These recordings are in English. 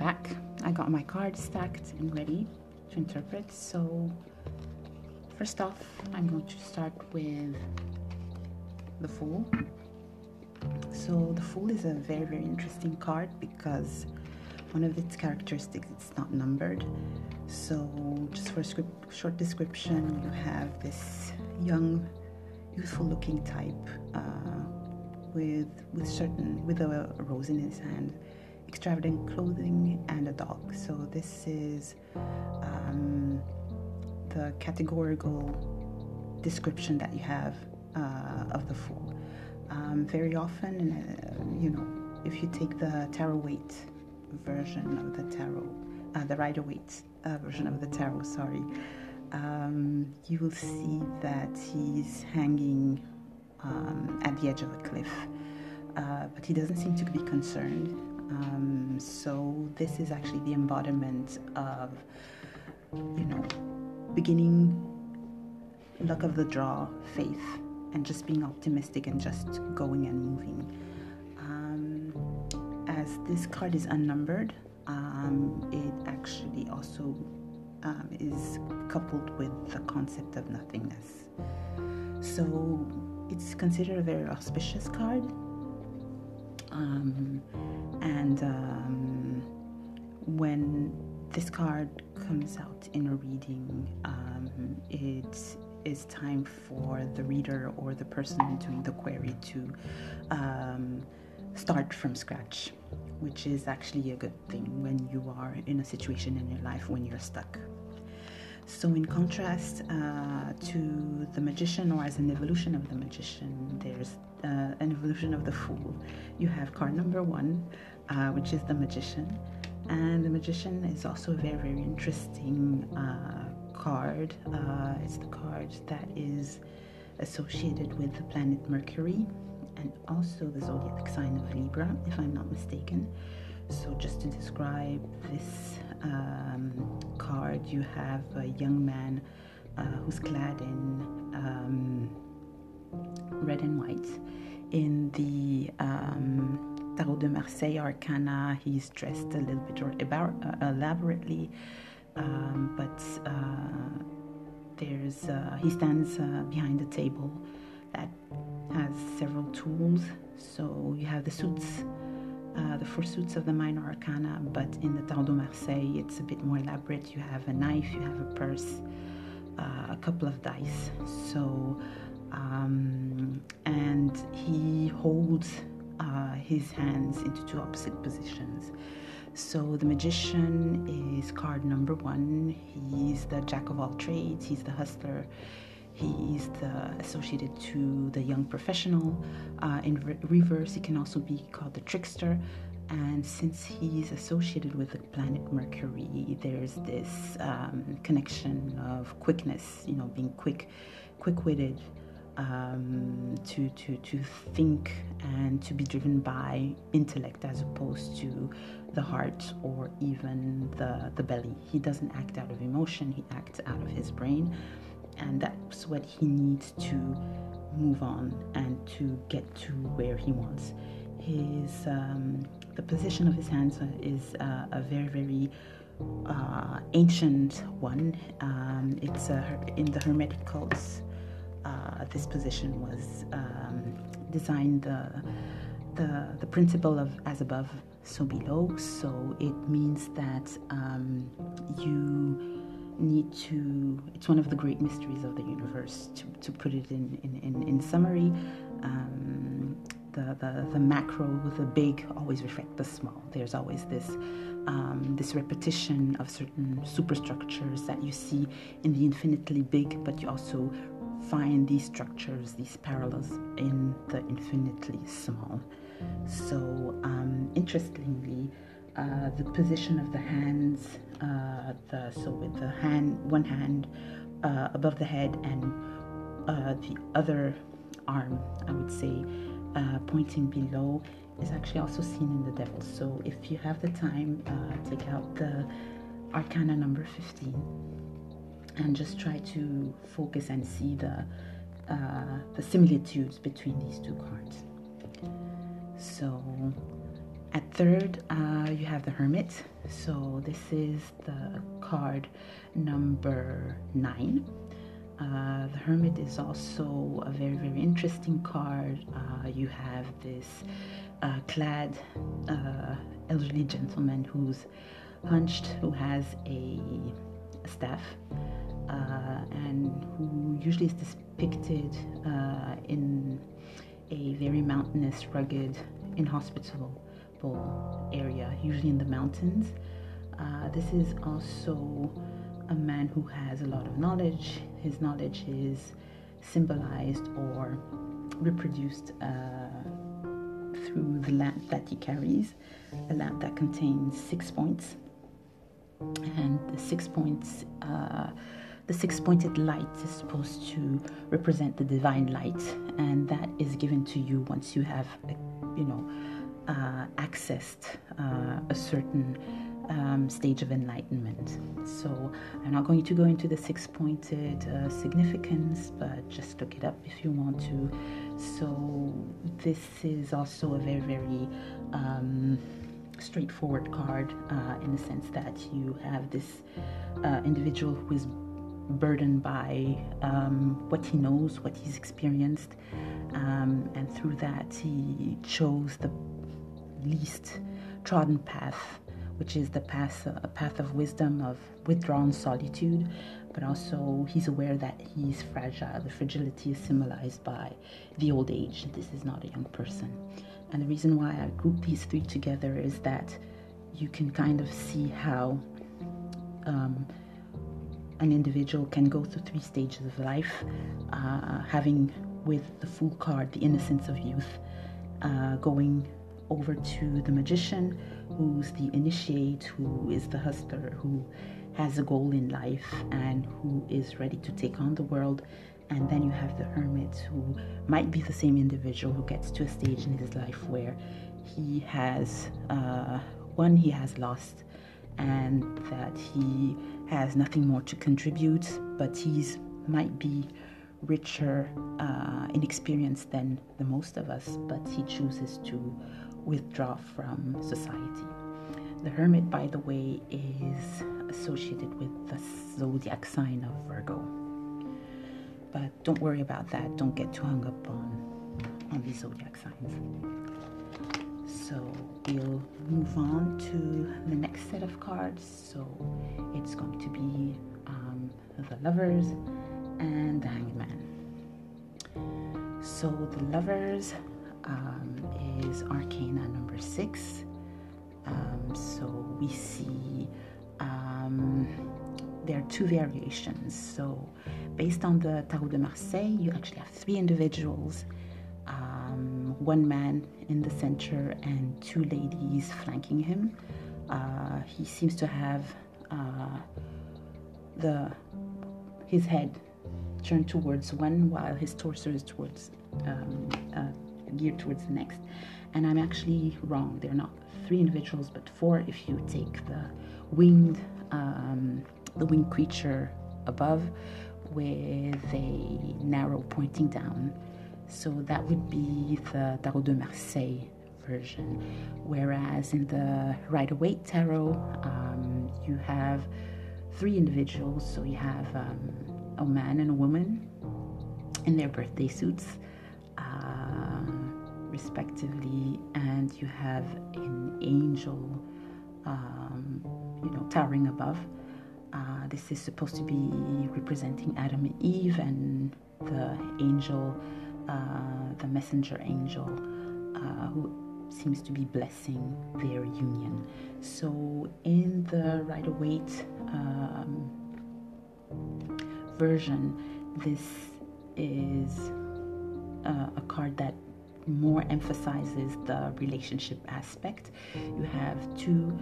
back. I got my cards stacked and ready to interpret. So, first off, I'm going to start with the Fool. So, the Fool is a very, very interesting card because one of its characteristics it's not numbered. So, just for a script, short description, you have this young, youthful-looking type uh, with with certain with a rose in his hand extravagant clothing, and a dog. So this is um, the categorical description that you have uh, of the fool. Um, very often, uh, you know, if you take the tarot Waite version of the tarot, uh, the Rider Waite uh, version of the tarot, sorry, um, you will see that he's hanging um, at the edge of a cliff. Uh, but he doesn't seem to be concerned. Um, so this is actually the embodiment of, you know, beginning luck of the draw, faith, and just being optimistic and just going and moving. Um, as this card is unnumbered, um, it actually also um, is coupled with the concept of nothingness. So it's considered a very auspicious card. Um, and um, when this card comes out in a reading, um, it is time for the reader or the person doing the query to um, start from scratch, which is actually a good thing when you are in a situation in your life when you're stuck. So, in contrast uh, to the magician, or as an evolution of the magician, there's uh, an evolution of the fool. You have card number one, uh, which is the magician, and the magician is also a very, very interesting uh, card. Uh, it's the card that is associated with the planet Mercury and also the zodiac sign of Libra, if I'm not mistaken. So, just to describe this um, card, you have a young man uh, who's clad in um, red and white. In the um, Tarot de Marseille Arcana, he's dressed a little bit uh, elaborately, um, but uh, there's uh, he stands uh, behind a table that has several tools. So you have the suits uh, the four suits of the minor arcana, but in the Tarot de Marseille, it's a bit more elaborate. You have a knife, you have a purse, uh, a couple of dice. So, um, and he holds uh, his hands into two opposite positions. So the magician is card number one. He's the jack of all trades. He's the hustler. He's the, associated to the young professional. Uh, in re- reverse, he can also be called the trickster. And since he's associated with the planet Mercury, there's this um, connection of quickness, you know, being quick, quick-witted, um, to, to, to think and to be driven by intellect as opposed to the heart or even the, the belly. He doesn't act out of emotion, he acts out of his brain and that's what he needs to move on and to get to where he wants. His um, the position of his hands is uh, a very very uh, ancient one. Um, it's a, in the Hermetic codes. Uh, this position was um, designed the, the the principle of as above so below. So it means that um, you need to, it's one of the great mysteries of the universe, to, to put it in, in, in, in summary. Um, the, the, the macro, the big, always reflect the small. There's always this um, this repetition of certain superstructures that you see in the infinitely big, but you also find these structures, these parallels in the infinitely small. So, um, interestingly, uh, the position of the hands, uh, the, so with the hand, one hand uh, above the head and uh, the other arm, I would say, uh, pointing below, is actually also seen in the devil. So if you have the time, take out the Arcana number 15 and just try to focus and see the the similitudes between these two cards. So at third, uh, you have the Hermit. So this is the card number nine. Uh, the Hermit is also a very, very interesting card. Uh, you have this uh, clad uh, elderly gentleman who's hunched, who has a staff, uh, and who usually is depicted uh, in a very mountainous, rugged, inhospitable area, usually in the mountains. this is also a man who has a lot of knowledge. His knowledge is symbolized or reproduced uh, through the lamp that he carries, a lamp that contains six points. And the six points, uh, the six pointed light is supposed to represent the divine light, and that is given to you once you have, you know, uh, accessed uh, a certain um, stage of enlightenment. So I'm not going to go into the six pointed uh, significance, but just look it up if you want to. So this is also a very, very um, straightforward card uh, in the sense that you have this uh, individual who is burdened by um, what he knows, what he's experienced, um, and through that he chose the least trodden path which is the path, a path of wisdom, of withdrawn solitude, but also he's aware that he's fragile. The fragility is symbolized by the old age. This is not a young person. And the reason why I group these three together is that you can kind of see how um, an individual can go through three stages of life, uh, having with the Fool card the innocence of youth, uh, going over to the magician, who's the initiate, who is the hustler, who has a goal in life and who is ready to take on the world. And then you have the hermit, who might be the same individual who gets to a stage in his life where he has uh, one he has lost, and that he has nothing more to contribute, but he's might be richer uh, in experience than the most of us, but he chooses to withdraw from society. The hermit, by the way, is associated with the zodiac sign of Virgo. But don't worry about that. Don't get too hung up on, on these zodiac signs. So we'll move on to the next set of cards. So it's going to be um, the lovers and the hangman. So the lovers um, is Arcana number six. Um, so we see um, there are two variations. So based on the Tarot de Marseille, you actually have three individuals, um, one man in the center and two ladies flanking him. Uh, he seems to have uh, the his head turned towards one while his torso is towards um, uh, geared towards the next. And I'm actually wrong. They're not three individuals, but four if you take the winged, um, the winged creature above with a narrow pointing down. So that would be the Tarot de Marseille version. Whereas in the Rider Waite Tarot, um, you have three individuals. So you have um, a man and a woman in their birthday suits respectively, and you have an angel, um, you know, towering above. Uh, this is supposed to be representing Adam and Eve, and the angel, uh, the messenger angel, uh, who seems to be blessing their union. So, in the Rider Waite um, version, this is uh, a card that more emphasizes the relationship aspect. You have two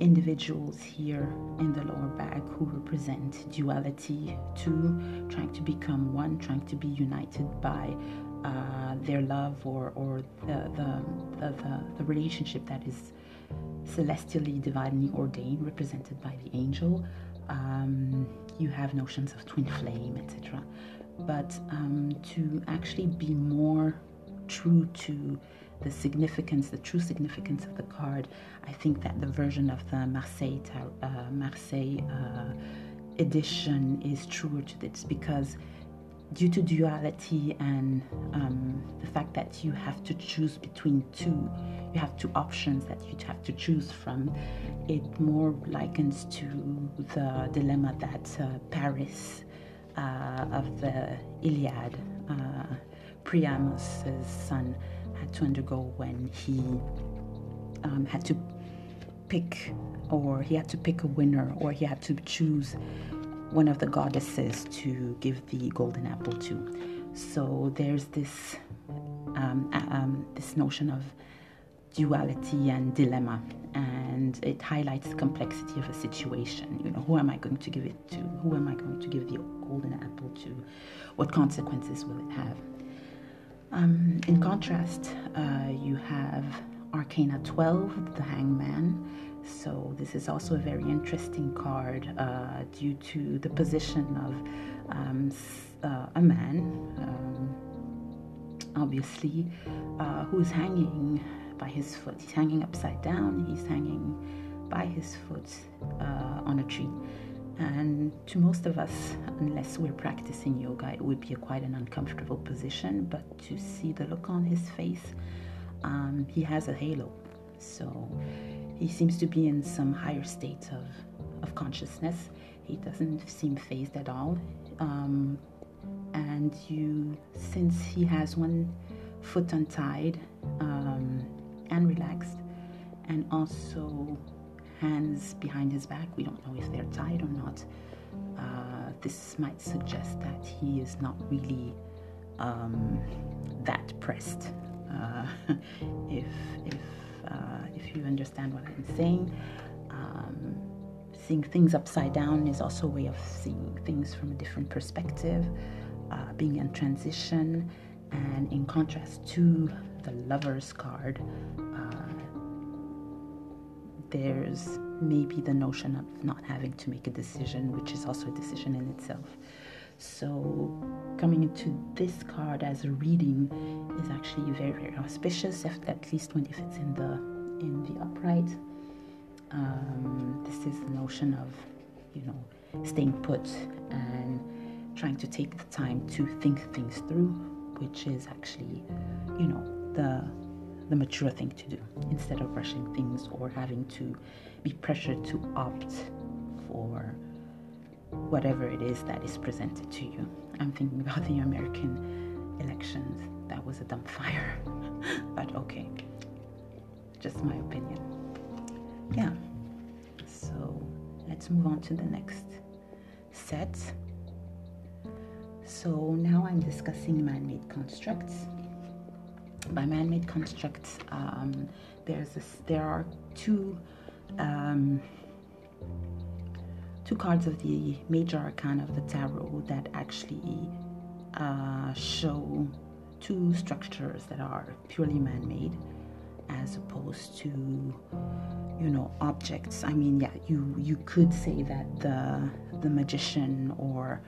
individuals here in the lower back who represent duality, two trying to become one, trying to be united by uh, their love or, or the, the, the, the, the relationship that is celestially, divinely ordained, represented by the angel. Um, you have notions of twin flame, etc. But um, to actually be more true to the significance, the true significance of the card, I think that the version of the Marseille, uh, Marseille uh, edition is truer to this because due to duality and um, the fact that you have to choose between two, you have two options that you have to choose from, it more likens to the dilemma that uh, Paris uh, of the Iliad, uh, Priam's son, had to undergo when he um, had to pick, or he had to pick a winner, or he had to choose one of the goddesses to give the golden apple to. So there's this um, um, this notion of duality and dilemma, and it highlights the complexity of a situation. You know, who am I going to give it to? Who am I going to give the golden apple to? What consequences will it have? Um, in contrast, uh, you have Arcana 12, the Hangman. So, this is also a very interesting card uh, due to the position of um, uh, a man, um, obviously, uh, who's hanging by his foot. He's hanging upside down, he's hanging by his foot uh, on a tree. And to most of us, unless we're practicing yoga, it would be a quite an uncomfortable position. But to see the look on his face, um, he has a halo. So he seems to be in some higher state of, of consciousness. He doesn't seem fazed at all. Um, and you, since he has one foot untied um, and relaxed, and also hands behind his back. We don't know if they're tied or not. Uh, this might suggest that he is not really um, that pressed. Uh, if if uh, if you understand what I'm saying, um, seeing things upside down is also a way of seeing things from a different perspective. Uh, being in transition, and in contrast to the Lovers card, there's maybe the notion of not having to make a decision, which is also a decision in itself. So, coming into this card as a reading is actually very, very auspicious, at least when if it's in the in the upright. Um, this is the notion of, you know, staying put and trying to take the time to think things through, which is actually, you know, the the mature thing to do instead of rushing things or having to be pressured to opt for whatever it is that is presented to you. I'm thinking about the American elections. That was a dumbfire. but okay. Just my opinion. Yeah. So let's move on to the next set. So now I'm discussing man made constructs by man-made constructs, um, there's this, there are two um, two cards of the major arcana of the tarot that actually uh, show two structures that are purely man-made as opposed to you know objects. I mean yeah you you could say that the the magician or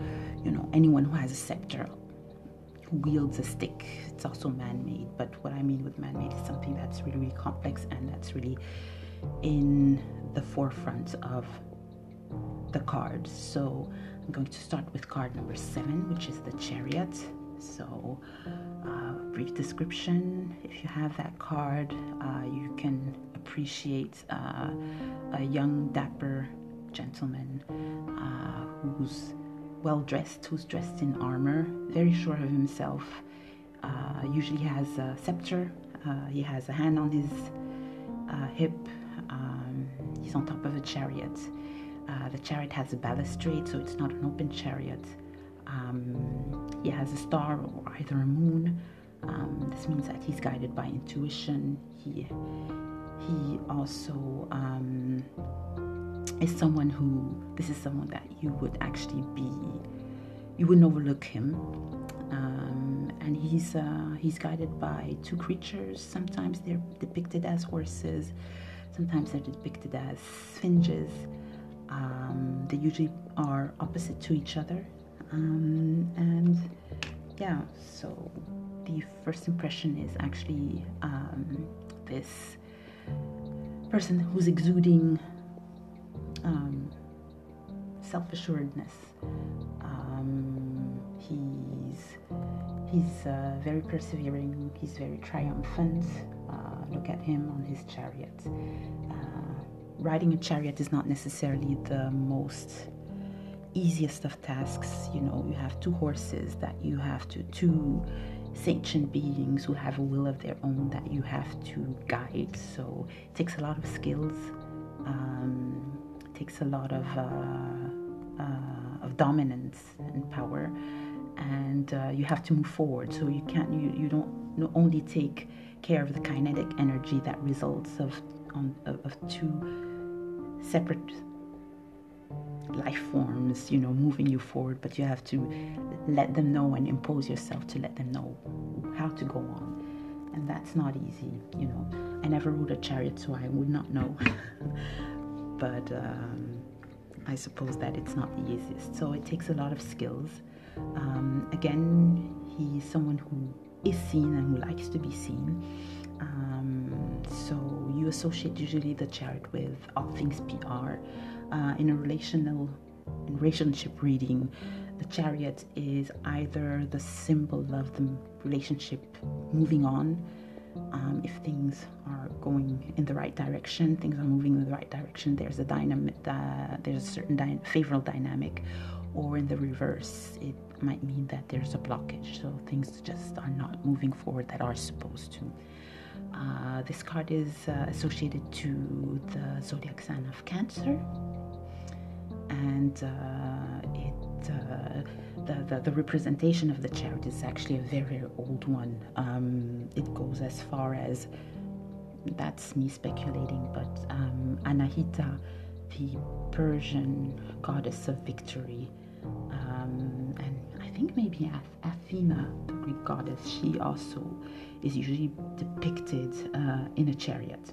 you know anyone who has a scepter wields a stick. It's also man made, but what I mean with man made is something that's really, really complex and that's really in the forefront of the cards. So I'm going to start with card number seven, which is the chariot. So, uh, brief description if you have that card, uh, you can appreciate uh, a young, dapper gentleman uh, who's well dressed, who's dressed in armor, very sure of himself. Uh, usually has a scepter. Uh, he has a hand on his uh, hip. Um, he's on top of a chariot. Uh, the chariot has a balustrade, so it's not an open chariot. Um, he has a star or either a moon. Um, this means that he's guided by intuition. He he also um, is someone who this is someone that you would actually be you wouldn't overlook him. Um, and he's uh, he's guided by two creatures. Sometimes they're depicted as horses. Sometimes they're depicted as sphinges um, they usually are opposite to each other. Um, and yeah so the first impression is actually um, this person who's exuding um, self assuredness. Um, he's he's uh, very persevering, he's very triumphant. Uh, look at him on his chariot. Uh, riding a chariot is not necessarily the most easiest of tasks. You know, you have two horses that you have to, two sentient beings who have a will of their own that you have to guide. So it takes a lot of skills, um, takes a lot of, uh, uh, of dominance and power. And uh, you have to move forward, so you can't. You, you don't only take care of the kinetic energy that results of on, of, of two separate life forms, you know, moving you forward, but you have to let them know and impose yourself to let them know how to go on. And that's not easy, you know. I never rode a chariot, so I would not know. but um, I suppose that it's not the easiest. So it takes a lot of skills. Um, again, he's someone who is seen and who likes to be seen. Um, so you associate usually the chariot with all things PR. Uh, in a relational in relationship reading, the chariot is either the symbol of the relationship moving on. Um, if things are going in the right direction, things are moving in the right direction. There's a dynamic. Uh, there's a certain dy- favorable dynamic, or in the reverse, it might mean that there's a blockage. So things just are not moving forward that are supposed to. Uh, this card is uh, associated to the zodiac sign of Cancer, and uh, the, the, the representation of the chariot is actually a very, very old one. Um, it goes as far as that's me speculating, but um, Anahita, the Persian goddess of victory, um, and I think maybe Athena, the Greek goddess, she also is usually depicted uh, in a chariot.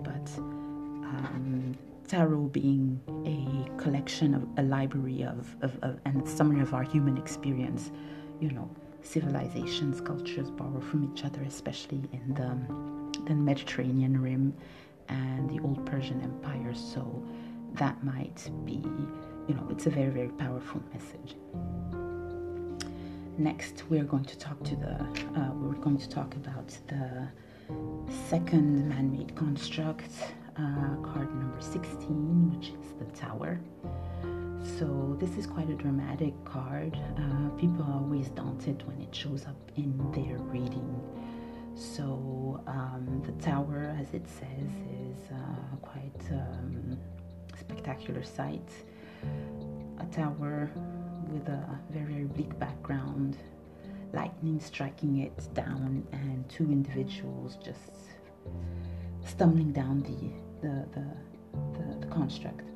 But um, tarot being a collection of a library of, of, of and summary of our human experience, you know, civilizations, cultures borrow from each other, especially in the, the Mediterranean rim and the old Persian Empire. So that might be, you know, it's a very, very powerful message. Next, we're going to talk to the, uh, we're going to talk about the second man-made construct, uh, card number 16, which is the Tower. So this is quite a dramatic card. Uh, people are always daunted when it shows up in their reading. So um, the tower, as it says, is uh, quite um, spectacular sight. A tower with a very, very bleak background, lightning striking it down, and two individuals just stumbling down the the the, the, the construct.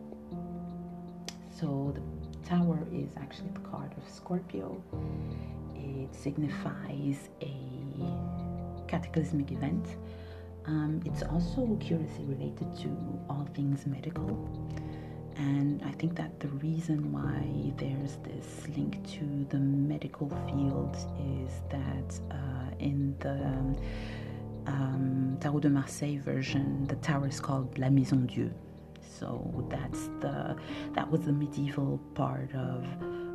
So the tower is actually the card of Scorpio. It signifies a cataclysmic event. Um, it's also curiously related to all things medical. And I think that the reason why there's this link to the medical field is that uh, in the um, Tarot de Marseille version, the tower is called La Maison Dieu. So that's the that was the medieval part of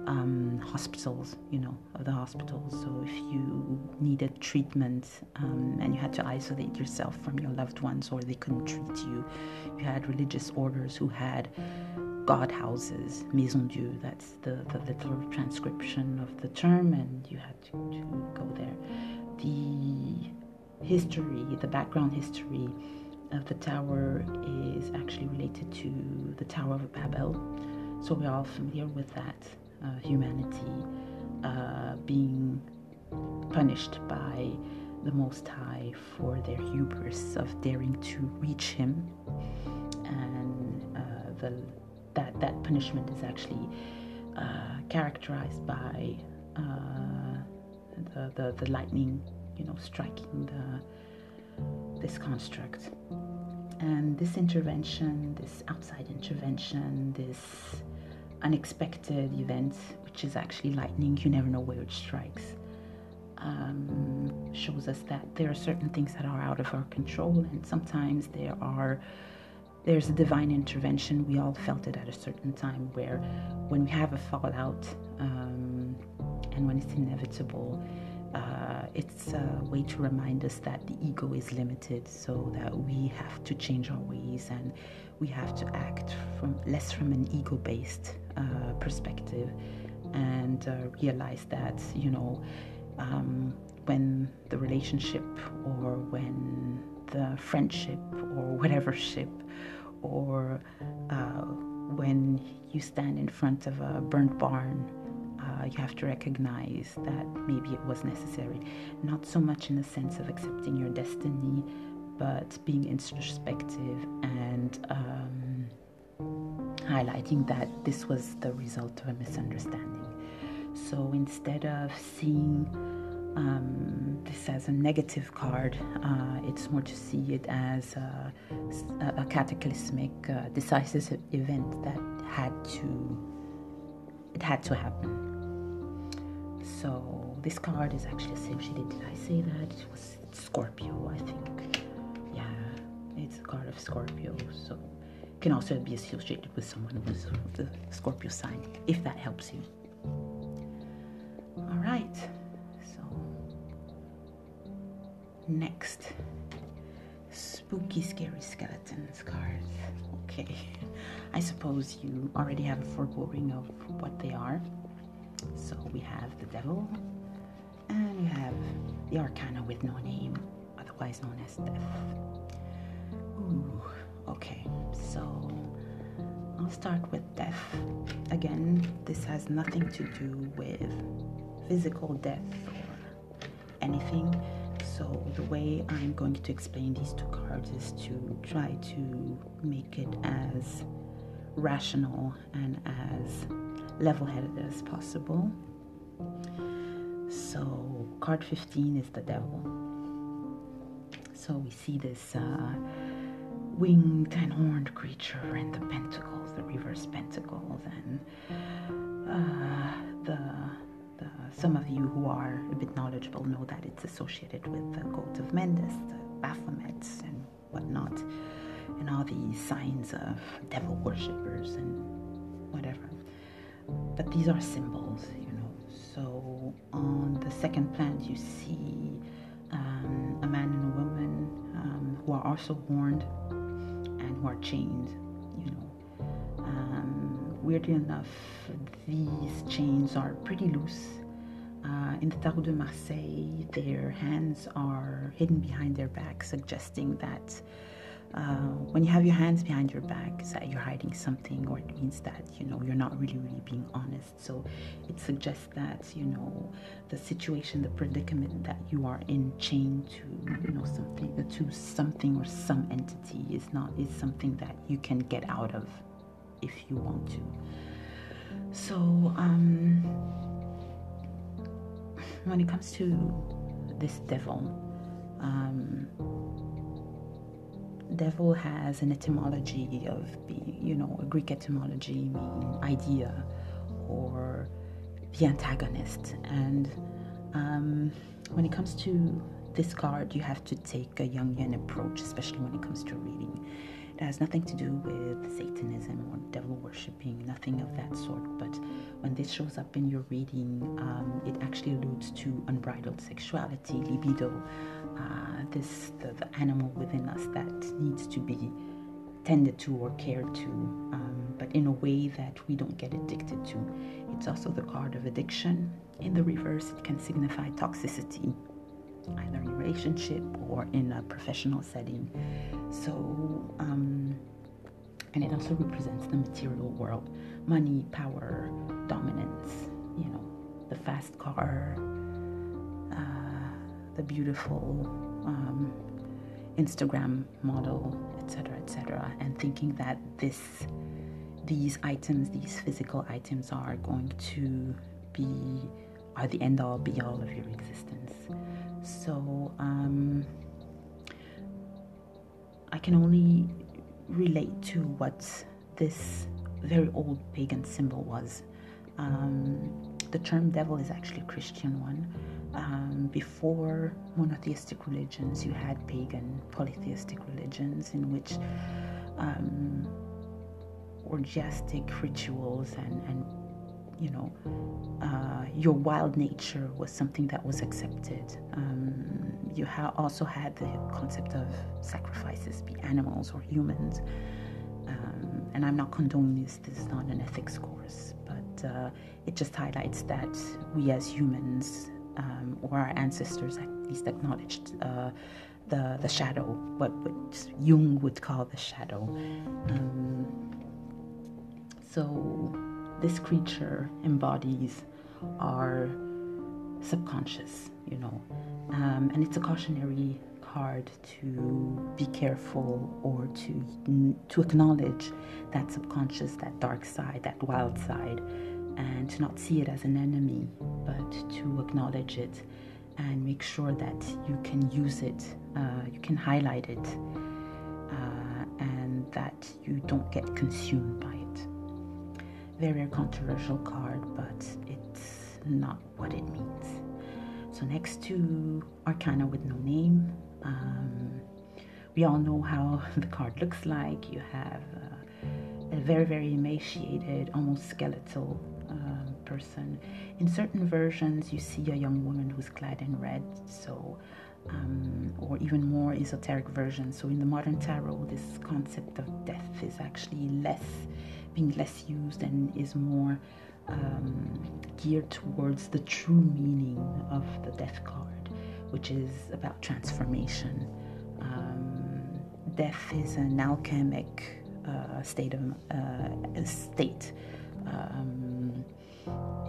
um, hospitals, you know, of the hospitals. So if you needed treatment um, and you had to isolate yourself from your loved ones or they couldn't treat you, you had religious orders who had God houses, Maison Dieu, that's the, the literal transcription of the term, and you had to, to go there. The history, the background history of the tower is actually related to the Tower of Babel. So we're all familiar with that uh, humanity uh, being punished by the Most High for their hubris of daring to reach Him, and uh, the, that that punishment is actually uh, characterized by uh, the, the the lightning, you know, striking the this construct. And this intervention, this outside intervention, this unexpected event, which is actually lightning, you never know where it strikes, um, shows us that there are certain things that are out of our control, and sometimes there are there's a divine intervention. We all felt it at a certain time where, when we have a fallout um, and when it's inevitable, uh, it's a way to remind us that the ego is limited, so that we have to change our ways and we have to act from less from an ego-based uh, perspective, and uh, realize that you know um, when the relationship or when the friendship or whatever ship or uh, when you stand in front of a burnt barn uh, you have to recognize that maybe it was necessary. Not so much in the sense of accepting your destiny, but being introspective and um, highlighting that this was the result of a misunderstanding. So instead of seeing um, this as a negative card, uh, it's more to see it as a, a cataclysmic, uh, decisive event that had to it had to happen. So this card is actually associated. Did I say that it was Scorpio? I think. Yeah, it's a card of Scorpio. So it can also be associated with someone who's the Scorpio sign, if that helps you. All right. So next, spooky, scary skeletons cards. Okay. I suppose you already have a foreboding of what they are. So we have the devil, and we have the arcana with no name, otherwise known as death. Ooh, okay, so I'll start with death. Again, this has nothing to do with physical death or anything. So, the way I'm going to explain these two cards is to try to make it as rational and as level headed as possible. So, card 15 is the devil. So, we see this uh, winged and horned creature and the pentacles, the reverse pentacles, and uh, the, some of you who are a bit knowledgeable know that it's associated with the goat of Mendes, the Baphomet, and whatnot, and all these signs of devil worshippers and whatever. But these are symbols, you know. So on the second plant, you see um, a man and a woman um, who are also warned and who are chained, you know. Um, weirdly enough, these chains are pretty loose. Uh, in the Tarot de Marseille, their hands are hidden behind their back, suggesting that uh, when you have your hands behind your back, it's that you're hiding something, or it means that you know you're not really, really being honest. So it suggests that you know the situation, the predicament that you are in, chained to you know something, to something or some entity, is not is something that you can get out of if you want to. So um, when it comes to this devil. Um, devil has an etymology of being, you know, a Greek etymology meaning idea or the antagonist. And um, when it comes to this card, you have to take a Jungian approach, especially when it comes to reading. It has nothing to do with Satanism or devil worshipping, nothing of that sort. But when this shows up in your reading, um, it actually alludes to unbridled sexuality, libido, uh, this the, the, animal within us that needs to be tended to or cared to, um, but in a way that we don't get addicted to. It's also the card of addiction. In the reverse, it can signify toxicity, either in a relationship or in a professional setting. So, um, and it also represents the material world money, power, dominance, you know, the fast car, the beautiful um, Instagram model, etc., etc., and thinking that this, these items, these physical items, are going to be are the end all be all of your existence. So um, I can only relate to what this very old pagan symbol was. Um, the term devil is actually a Christian one. Um, before monotheistic religions, you had pagan polytheistic religions in which um, orgiastic rituals and, and you know, uh, your wild nature was something that was accepted. Um, you ha- also had the concept of sacrifices, be animals or humans. Um, and I'm not condoning this, this is not an ethics course, but uh, it just highlights that we as humans, um, or our ancestors at least acknowledged uh, the, the shadow, what, what Jung would call the shadow. Um, so this creature embodies our subconscious, you know, um, and it's a cautionary card to be careful or to to acknowledge that subconscious, that dark side, that wild side, and to not see it as an enemy, but to acknowledge it and make sure that you can use it, uh, you can highlight it, uh, and that you don't get consumed by very controversial card, but it's not what it means. So, next to Arcana with no name, um, we all know how the card looks like. You have uh, a very, very emaciated, almost skeletal um, person. In certain versions, you see a young woman who's clad in red. So, um, or even more esoteric versions. So, in the modern tarot, this concept of death is actually less being less used and is more um, geared towards the true meaning of the death card, which is about transformation. Um, death is an alchemic uh, state of uh, state. Um,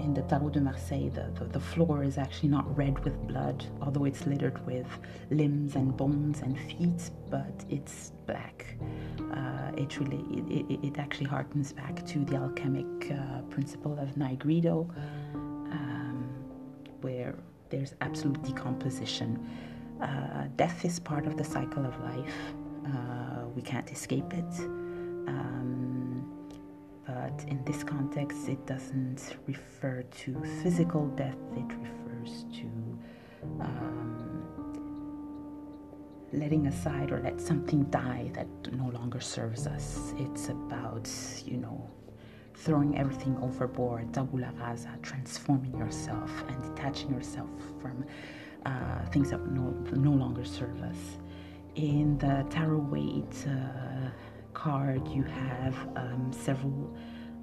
in the Tarot de Marseille, the, the, the, floor is actually not red with blood, although it's littered with limbs and bones and feet, but it's black. Uh, it, really, it, it, actually harkens back to the alchemic uh, principle of Nigredo, um, where there's absolute decomposition. Uh, death is part of the cycle of life. Uh, we can't escape it. Um, but in this context, it doesn't refer to physical death, it refers to um, letting aside or let something die that no longer serves us. It's about, you know, throwing everything overboard, tabula rasa, transforming yourself and detaching yourself from uh, things that no, no longer serve us. In the tarot Waite uh, card, you have um, several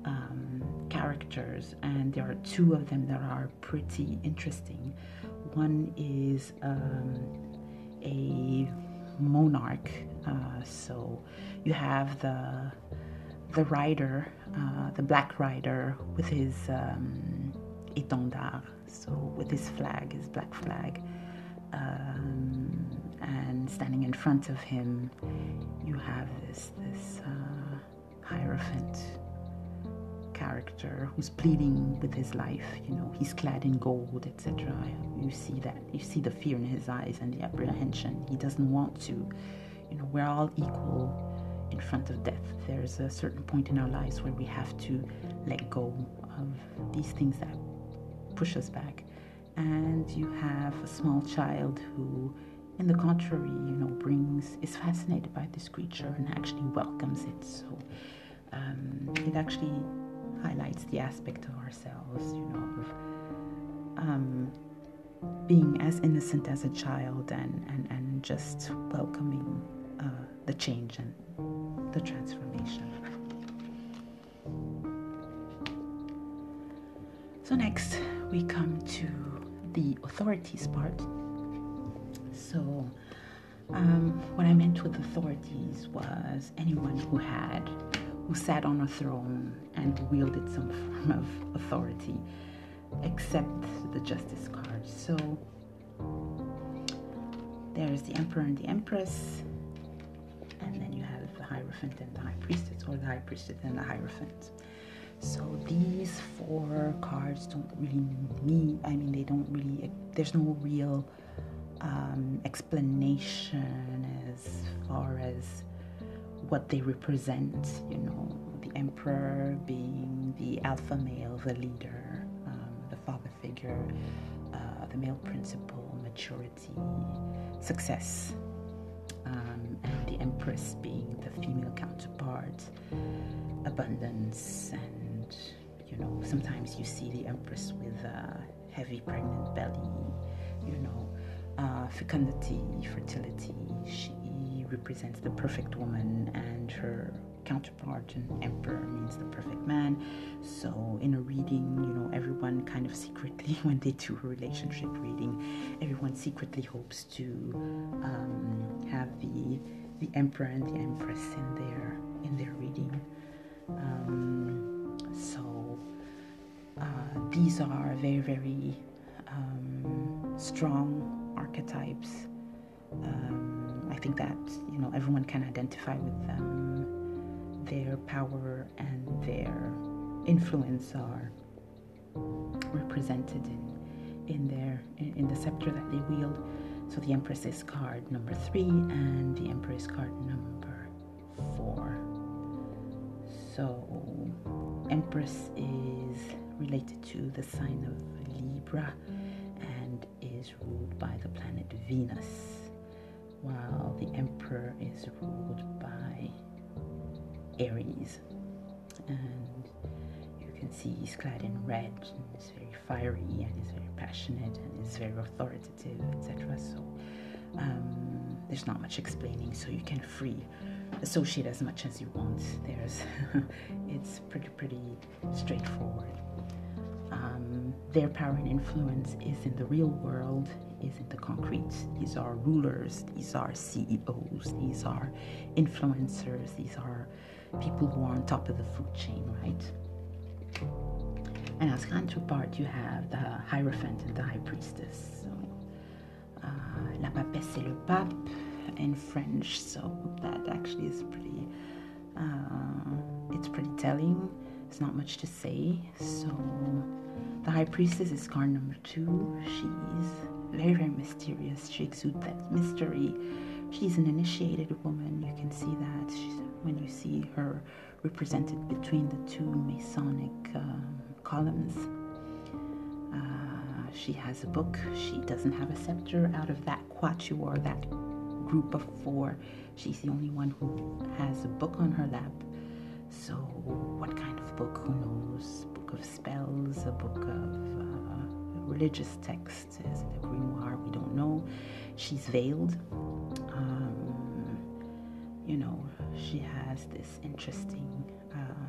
um, characters, and there are two of them that are pretty interesting. One is um, a monarch, uh, so you have the the rider, uh, the black rider, with his um, étendard, so with his flag, his black flag. Um, and standing in front of him, you have this this uh, hierophant character who's pleading with his life. You know, he's clad in gold, etc. You see that. You see the fear in his eyes and the apprehension. He doesn't want to. You know, we're all equal in front of death. There's a certain point in our lives where we have to let go of these things that push us back. And you have a small child who in the contrary, you know, brings is fascinated by this creature and actually welcomes it. So um, it actually highlights the aspect of ourselves, you know, of um, being as innocent as a child and, and, and just welcoming uh, the change and the transformation. So, next we come to the authorities part. So, um, what I meant with authorities was anyone who had, who sat on a throne and wielded some form of authority, except the justice card. So, there's the emperor and the empress, and then you have the hierophant and the high priestess, or the high priestess and the hierophant. So these four cards don't really mean, I mean, they don't really, there's no real um, explanation as far as what they represent. You know, the emperor being the alpha male, the leader, um, the father figure, uh, the male principle, maturity, success, um, and the empress being the female counterpart, abundance, and you know, sometimes you see the empress with a heavy pregnant belly, you know, uh, fecundity, fertility. She represents the perfect woman, and her counterpart and emperor means the perfect man. So in a reading, you know, everyone kind of secretly, when they do a relationship reading, everyone secretly hopes to um, have the the emperor and the empress in their in their reading. Um, so uh, these are very very um, strong archetypes. Um, I think that you know everyone can identify with them their power and their influence are represented in in their in, in the scepter that they wield. So the Empress is card number three, and the Emperor is card number four. So Empress is related to the sign of Libra and is ruled by the planet Venus, while the Emperor is ruled by Aries. And you can see he's clad in red and he's very fiery and he's very passionate and he's very authoritative, etc. So um, there's not much explaining, so you can free associate as much as you want. There's it's pretty pretty straightforward. Um, their power and influence is in the real world, is in the concrete. These are rulers, these are CEOs, these are influencers, these are people who are on top of the food chain, right? And as counterpart, you have the Hierophant and the High Priestess. So, uh, La Papesse, c'est le pape in French, so that actually is pretty, uh, it's pretty telling. It's not much to say. So, the High Priestess is card number two. She's very, very mysterious. She exudes that mystery. She's an initiated woman. You can see that. She's when you see her represented between the two Masonic um, columns. Uh, she has a book. She doesn't have a scepter. Out of that quatuor, that group of four, she's the only one who has a book on her lap. So, what kind of book? Who knows? Book of spells, a book of uh, religious texts. Is it a grimoire? We don't know. She's veiled. Um, you know, she has this interesting uh,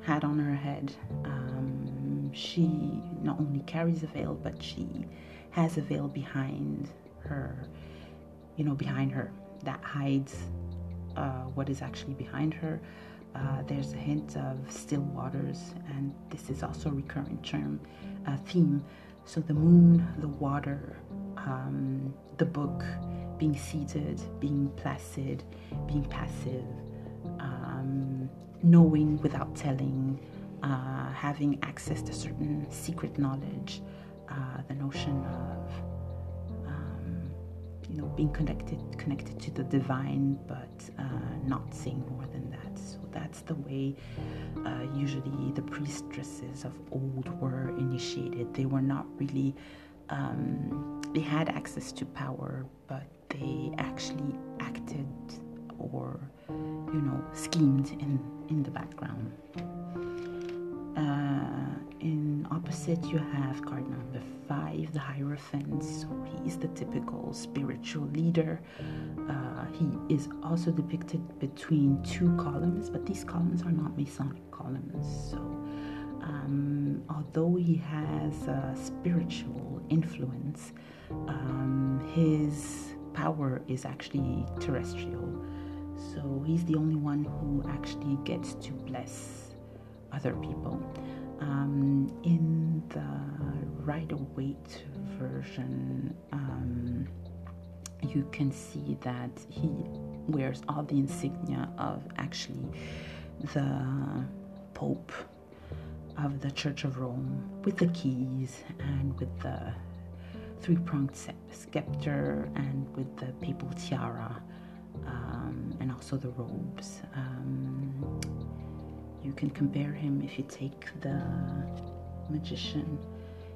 hat on her head. Um, she not only carries a veil, but she has a veil behind her, you know, behind her that hides uh, what is actually behind her. Uh, there's a hint of still waters, and this is also a recurrent term uh, theme. So the moon, the water, um, the book, being seated, being placid, being passive, um, knowing without telling, uh, having access to certain secret knowledge, uh, the notion of you know being connected connected to the divine, but uh, not seeing more than that. So that's the way uh, usually the priestesses of old were initiated. They were not really um, they had access to power, but they actually acted or, you know, schemed in, in the background. Uh, in opposite, you have card number five, the Hierophant. So he's the typical spiritual leader. Uh, he is also depicted between two columns, but these columns are not Masonic columns. So um, although he has a spiritual influence, um, his power is actually terrestrial. So he's the only one who actually gets to bless other people. Um, in the Rider Waite version, um, you can see that he wears all the insignia of actually the Pope of the Church of Rome with the keys and with the three pronged scepter and with the papal tiara um, and also the robes. You can compare him if you take the magician.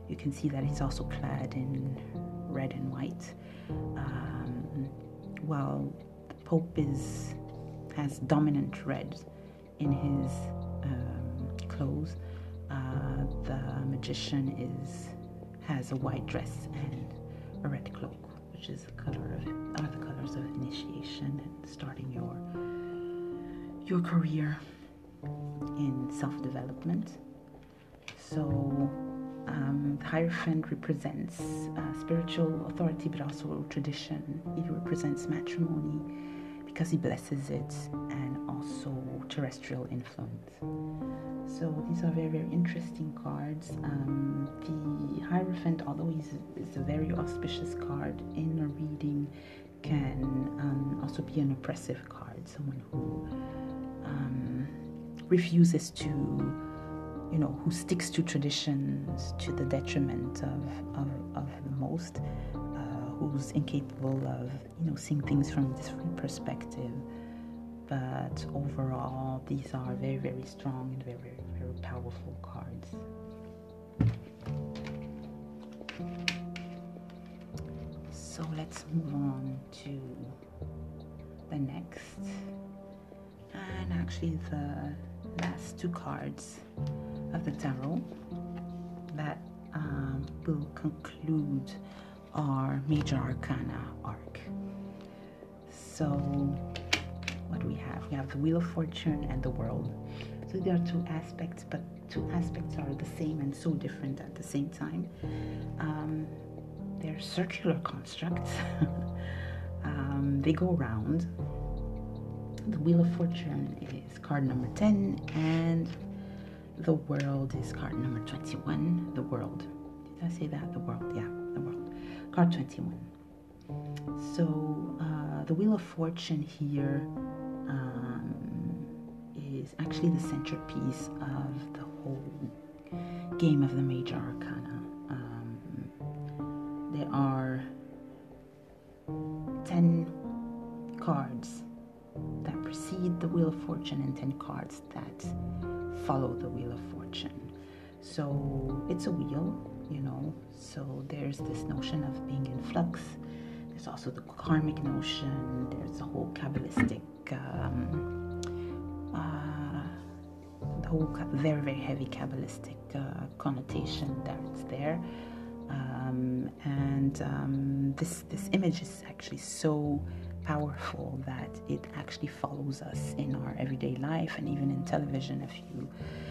You can see that he's also clad in red and white. Um, while the Pope is has dominant red in his um, clothes, uh, the magician is has a white dress and a red cloak, which is the color of are the colors of initiation and starting your your career in self-development. So um, the Hierophant represents uh, spiritual authority, but also tradition. It represents matrimony because he blesses it, and also terrestrial influence. So these are very, very interesting cards. Um, the Hierophant, although he's is a very auspicious card in a reading, can um, also be an oppressive card. Someone who um, refuses to, you know, who sticks to traditions to the detriment of, of, of the most, uh, who's incapable of, you know, seeing things from a different perspective. But overall, these are very, very strong and very, very, very powerful cards. So let's move on to the next and actually the last two cards of the tarot that um, will conclude our major arcana arc. So, what we have? We have the Wheel of Fortune and the World. So, there are two aspects, but two aspects are the same and so different at the same time. Um, they're circular constructs, um, they go around the Wheel of Fortune is card number 10, and the World is card number 21. The World. Did I say that? The World. Yeah, the World. Card 21. So, uh, the Wheel of Fortune here um, is actually the centerpiece of the whole game of the major arcana. Um, there are 10 cards Wheel of Fortune and 10 cards that follow the Wheel of Fortune. So it's a wheel, you know, so there's this notion of being in flux. There's also the karmic notion, there's a whole Kabbalistic, um, uh, the whole very, very heavy Kabbalistic uh, connotation that's there. Um, and um, this this image is actually so powerful that it actually follows us in our everyday life and even in television. If you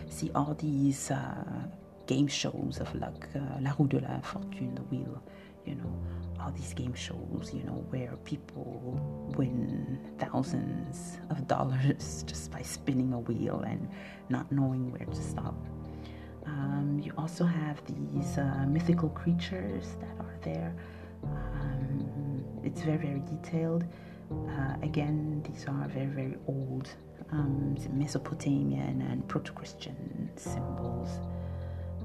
see all these uh, game shows of like uh, La Roue de la Fortune, the wheel, you know, all these game shows, you know, where people win thousands of dollars just by spinning a wheel and not knowing where to stop. Um, you also have these uh, mythical creatures that are there. Um, it's very, very detailed. Uh, again, these are very, very old um, Mesopotamian and Proto Christian symbols.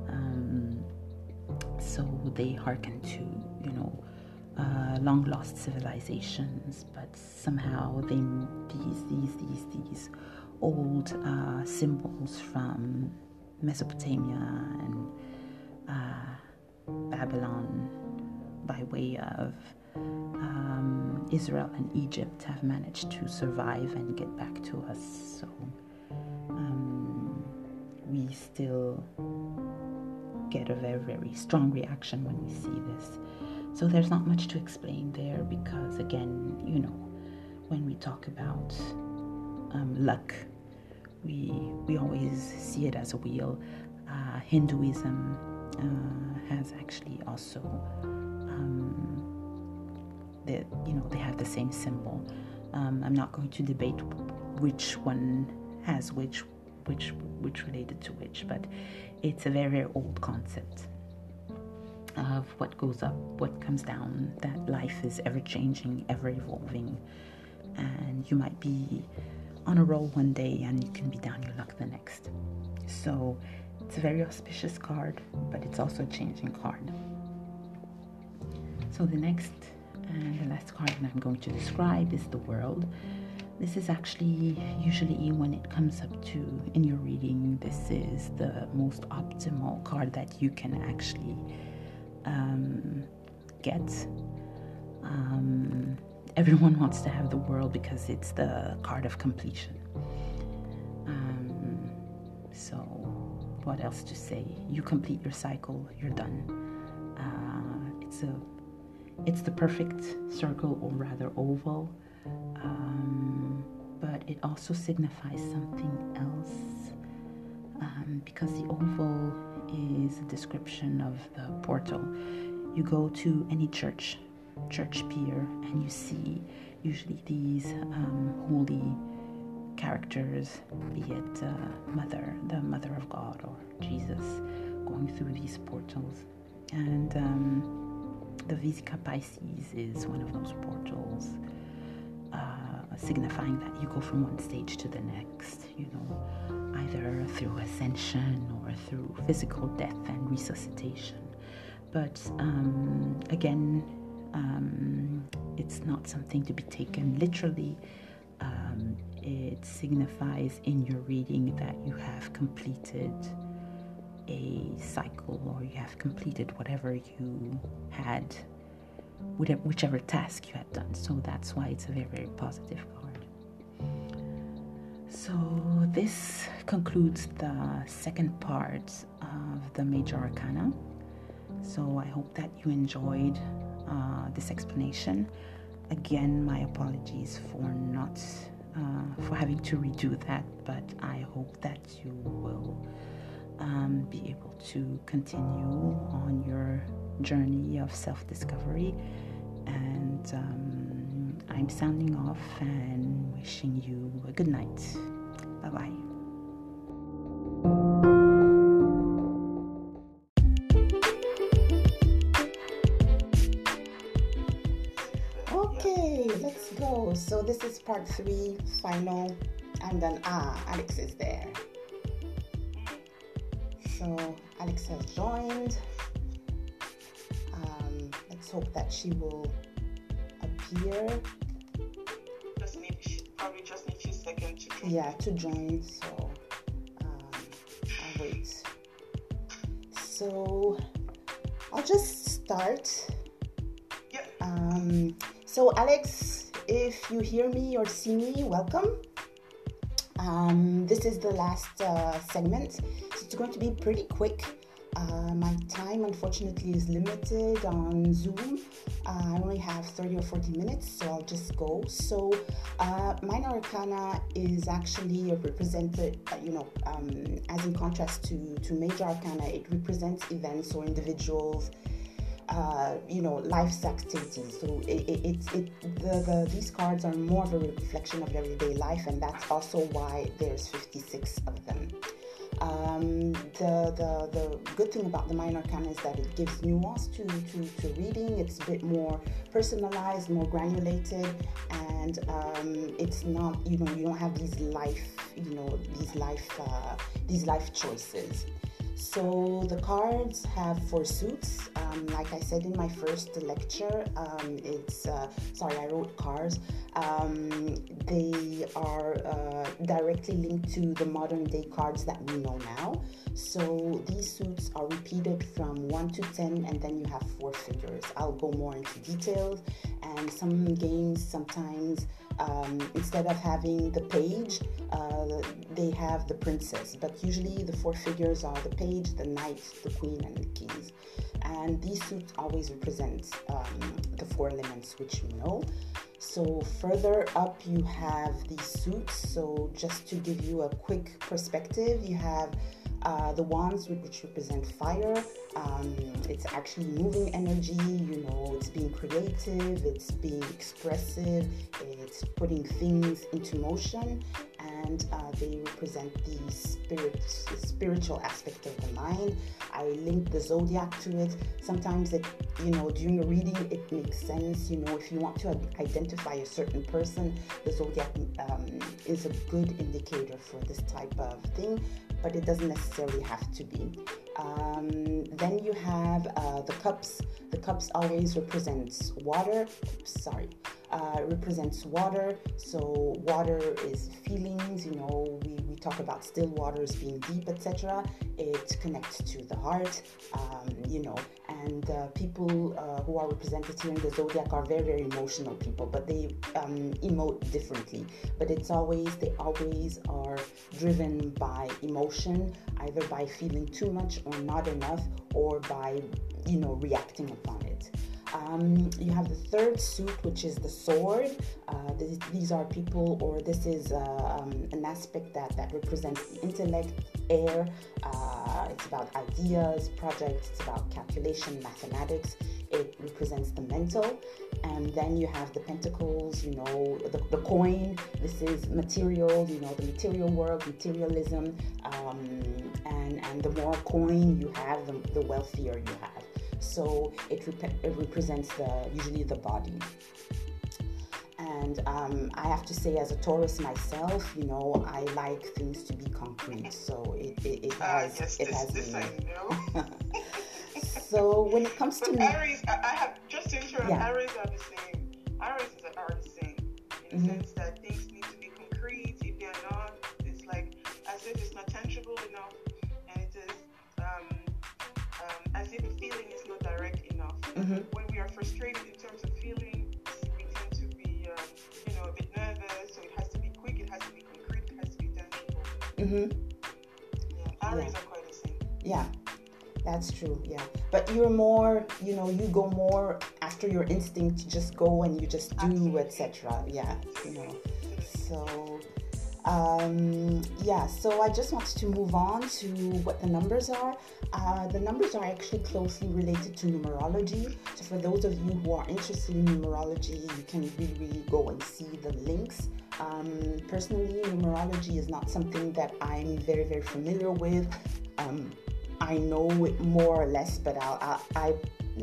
Um, so they hearken to, you know, uh, long lost civilizations, but somehow they these these these these old uh, symbols from Mesopotamia and uh, Babylon by way of um, Israel and Egypt have managed to survive and get back to us. So um, we still get a very, very strong reaction when we see this. So there's not much to explain there because, again, you know, when we talk about um, luck, we we always see it as a wheel. Uh, Hinduism uh, has actually also um, that you know they have the same symbol. Um, I'm not going to debate which one has which, which which related to which, but it's a very, very old concept of what goes up, what comes down. That life is ever changing, ever evolving, and you might be on a roll one day and you can be down your luck the next. So it's a very auspicious card, but it's also a changing card. So the next and the last card that I'm going to describe is the world. this is actually usually when it comes up to in your reading, this is the most optimal card that you can actually um, get. Um, everyone wants to have the world because it's the card of completion. Um, so, what else to say? You complete your cycle, you're done. Uh, it's a, it's the perfect circle, or rather oval. Um, but it also signifies something else um, because the oval is a description of the portal. You go to any church, church pier, and you see usually these um, holy characters, be it uh, Mother, the Mother of God, or Jesus, going through these portals. And um, the Vesica Piscis is one of those portals, uh, signifying that you go from one stage to the next, you know, either through ascension or through physical death and resuscitation. But um, again, um, it's not something to be taken literally. Um, it signifies in your reading that you have completed a cycle or you have completed whatever you had, whichever task you had done. So that's why it's a very, very positive card. So this concludes the second part of the Major Arcana. So I hope that you enjoyed uh, this explanation. Again, my apologies for not uh, for having to redo that, but I hope that you will um, be able to continue on your journey of self-discovery. And um, I'm sounding off and wishing you a good night. Bye bye. Okay, let's go. So this is part three, final, and then ah, Alex is there. So Alex has joined. Um, let's hope that she will appear. Just need, probably just need a few seconds to join. Yeah, to join. So um, I'll wait. So I'll just start. Yeah. Um, so Alex if you hear me or see me, welcome. Um, this is the last uh, segment, so it's going to be pretty quick. Uh, my time, unfortunately, is limited on Zoom. Uh, I only have 30 or 40 minutes, so I'll just go. So, uh, Minor Arcana is actually represented, uh, you know, um, as in contrast to, to Major Arcana, it represents events or individuals uh, you know life's activities. So it, it, it, it the, the, these cards are more of a reflection of everyday life and that's also why there's 56 of them. Um, the, the, the good thing about the minor arcana is that it gives nuance to, to, to reading. It's a bit more personalized more granulated and um, it's not you know you don't have these life you know these life uh, these life choices so the cards have four suits. Um, like I said in my first lecture, um, it's uh, sorry I wrote cards. Um, they are uh, directly linked to the modern day cards that we know now. So these suits are repeated from one to ten, and then you have four figures. I'll go more into details. And some games sometimes um, instead of having the page, uh, they have the princess. But usually the four figures are the page, the knight, the queen, and the keys. And these suits always represent um, the four elements which you know. So further up, you have these suits. So just to give you a quick perspective, you have uh, the wands which represent fire. Um, it's actually moving energy, you know, it's being creative, it's being expressive, it's putting things into motion, and uh, they represent the spirit, spiritual aspect of the mind. I link the zodiac to it. Sometimes it, you know, during a reading, it makes sense. You know, if you want to identify a certain person, the zodiac um, is a good indicator for this type of thing but it doesn't necessarily have to be. Um, then you have uh, the cups. The cups always represents water. Oops, sorry, uh, represents water. So water is feelings. You know, we, we talk about still waters being deep, etc. It connects to the heart. Um, you know, and uh, people uh, who are represented here in the zodiac are very very emotional people, but they um, emote differently. But it's always they always are driven by emotion, either by feeling too much or not enough, or by you know reacting upon it. Um, you have the third suit, which is the sword. Uh, this, these are people, or this is uh, um, an aspect that, that represents the intellect, air. Uh, it's about ideas, projects, it's about calculation, mathematics. It represents the mental. And then you have the pentacles, you know, the, the coin. This is material, you know, the material world, materialism. Um, and, and the more coin you have, the, the wealthier you have so it, rep- it represents the usually the body and um, I have to say, as a Taurus myself, you know, I like things to be concrete. So it, it, it has uh, yes, it this, has this me. So when it comes to But me, Aries, I, I have just to ensure Yeah. Aries are the same. Aries is- are the same in the sense that things need to be concrete. If they are not, it's like as if it's not tangible enough, and it is um, um, as if the feeling is not direct enough. Mhm. When we are frustrated in terms of feeling, we tend to be, um, you know, a bit nervous. So it has to be quick. It has to be concrete. It has to be tangible. hmm Yeah, Aries are quite the same. yeah, that's true. Yeah, but you're more, you know, you go more after your instinct to just go and you just do, etc. Yeah, you know. So, um, yeah, so I just wanted to move on to what the numbers are. Uh, the numbers are actually closely related to numerology. So, for those of you who are interested in numerology, you can really, really go and see the links. Um, personally, numerology is not something that I'm very, very familiar with. Um, I know it more or less, but I'll, I, I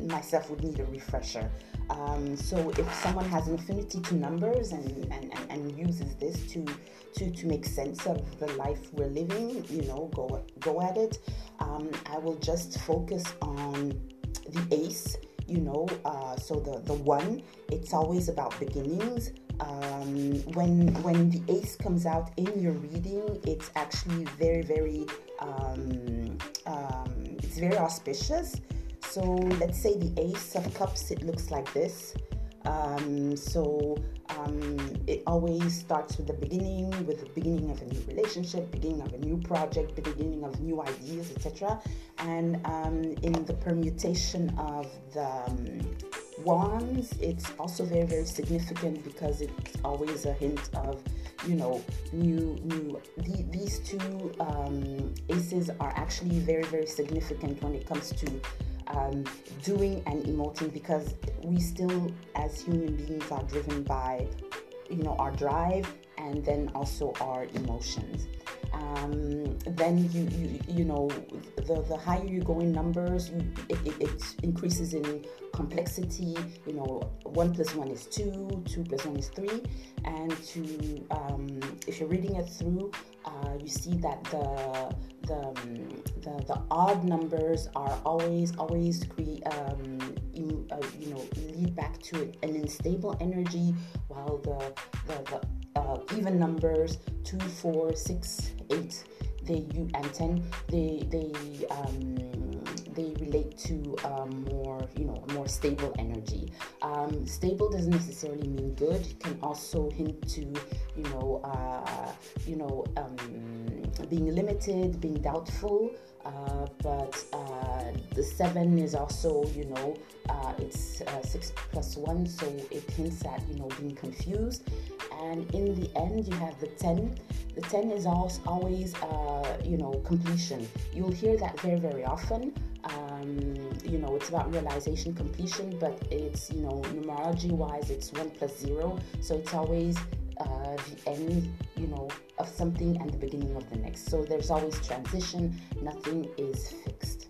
myself would need a refresher. Um, so if someone has an affinity to numbers and, and, and, and uses this to, to, to make sense of the life we're living, you know, go, go at it. Um, I will just focus on the ace, you know, uh, so the, the one, it's always about beginnings. Um, when when the ace comes out in your reading, it's actually very very um, um, it's very auspicious. So let's say the Ace of Cups, it looks like this. Um, so um, it always starts with the beginning, with the beginning of a new relationship, beginning of a new project, beginning of new ideas, etc. And um, in the permutation of the wands, it's also very very significant because it's always a hint of you know new new the, these two um, aces are actually very very significant when it comes to um, doing and emoting because we still as human beings are driven by you know our drive and then also our emotions. Um, then you, you you know the the higher you go in numbers it, it, it increases in complexity. You know one plus one is two two plus one is three. And to um, if you're reading it through uh, you see that the the, the the odd numbers are always always create um, in, uh, you know lead back to an unstable energy while the the, the uh, even numbers two four six eight they you and 10 they they um, they relate to um, more you know more stable energy. Um, stable doesn't necessarily mean good it can also hint to you know uh, you know um, being limited being doubtful uh, but uh, the seven is also you know uh, it's uh, six plus one so it hints at you know being confused. And in the end you have the 10 the 10 is always uh, you know completion. You'll hear that very very often. Um, you know it's about realization completion but it's you know numerology wise it's 1 plus 0 so it's always uh, the end you know of something and the beginning of the next. So there's always transition. Nothing is fixed.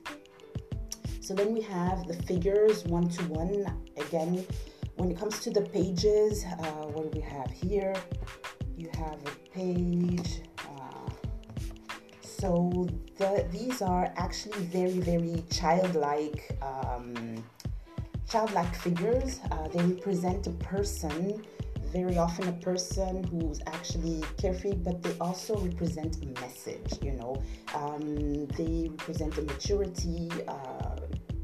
So then we have the figures one to one. Again when it comes to the pages uh, what do we have here? You have a page uh, so the, these are actually very, very childlike, um, childlike figures. Uh, they represent a person, very often a person who's actually carefree, but they also represent a message. You know, um, they represent a maturity. Uh,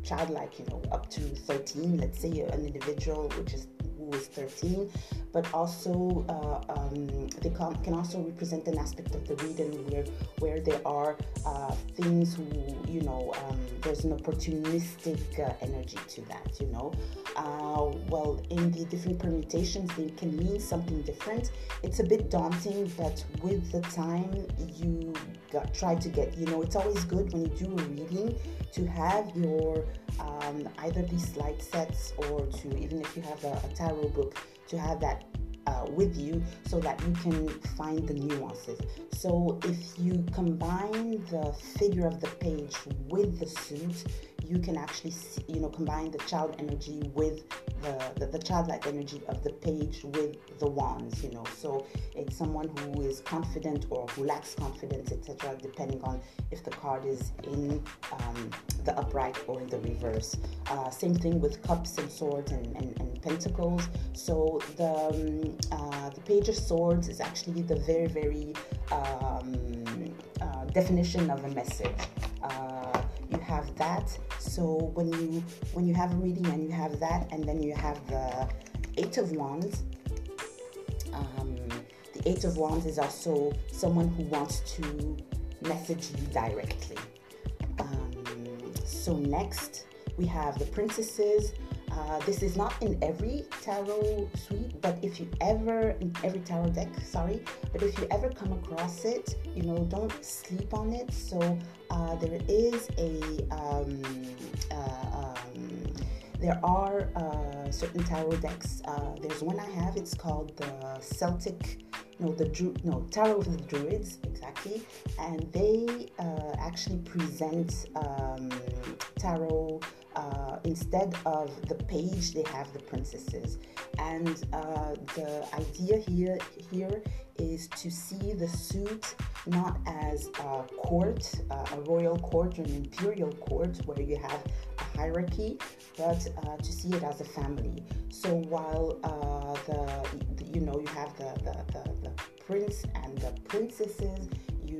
childlike, you know, up to 13, let's say an individual which is is 13, but also uh, um, they can, also represent an aspect of the reading where where there are uh, things who you know um, there's an opportunistic uh, energy to that you know? Uh, well in the different permutations they can mean something different. It's a bit daunting but with the time you got, try to get you know it's always good when you do a reading to have your um, either these slide sets or to even if you have a, a tarot book to have that uh, with you so that you can find the nuances. So if you combine the figure of the page with the suit, you can actually see, you know combine the child energy with the, the, the childlike energy of the page with the wands you know. So it's someone who is confident or who lacks confidence etc depending on if the card is in um, the upright or in the reverse. Uh, same thing with cups and swords and, and, and pentacles. So the um, uh, the page of swords is actually the very very um, uh, definition of a message. Uh, you have that so when you when you have a reading and you have that and then you have the eight of wands um, the eight of wands is also someone who wants to message you directly. Um, so next we have the princesses uh, this is not in every tarot suite, but if you ever, in every tarot deck, sorry, but if you ever come across it, you know, don't sleep on it. So uh, there is a, um, uh, um, there are uh, certain tarot decks. Uh, there's one I have, it's called the Celtic no the Dru- no tarot of the druids exactly and they uh, actually present um, tarot uh, instead of the page they have the princesses and uh, the idea here here is to see the suit not as a court uh, a royal court or an imperial court where you have a hierarchy but uh, to see it as a family. So while uh, the, the, you know you have the, the, the, the prince and the princesses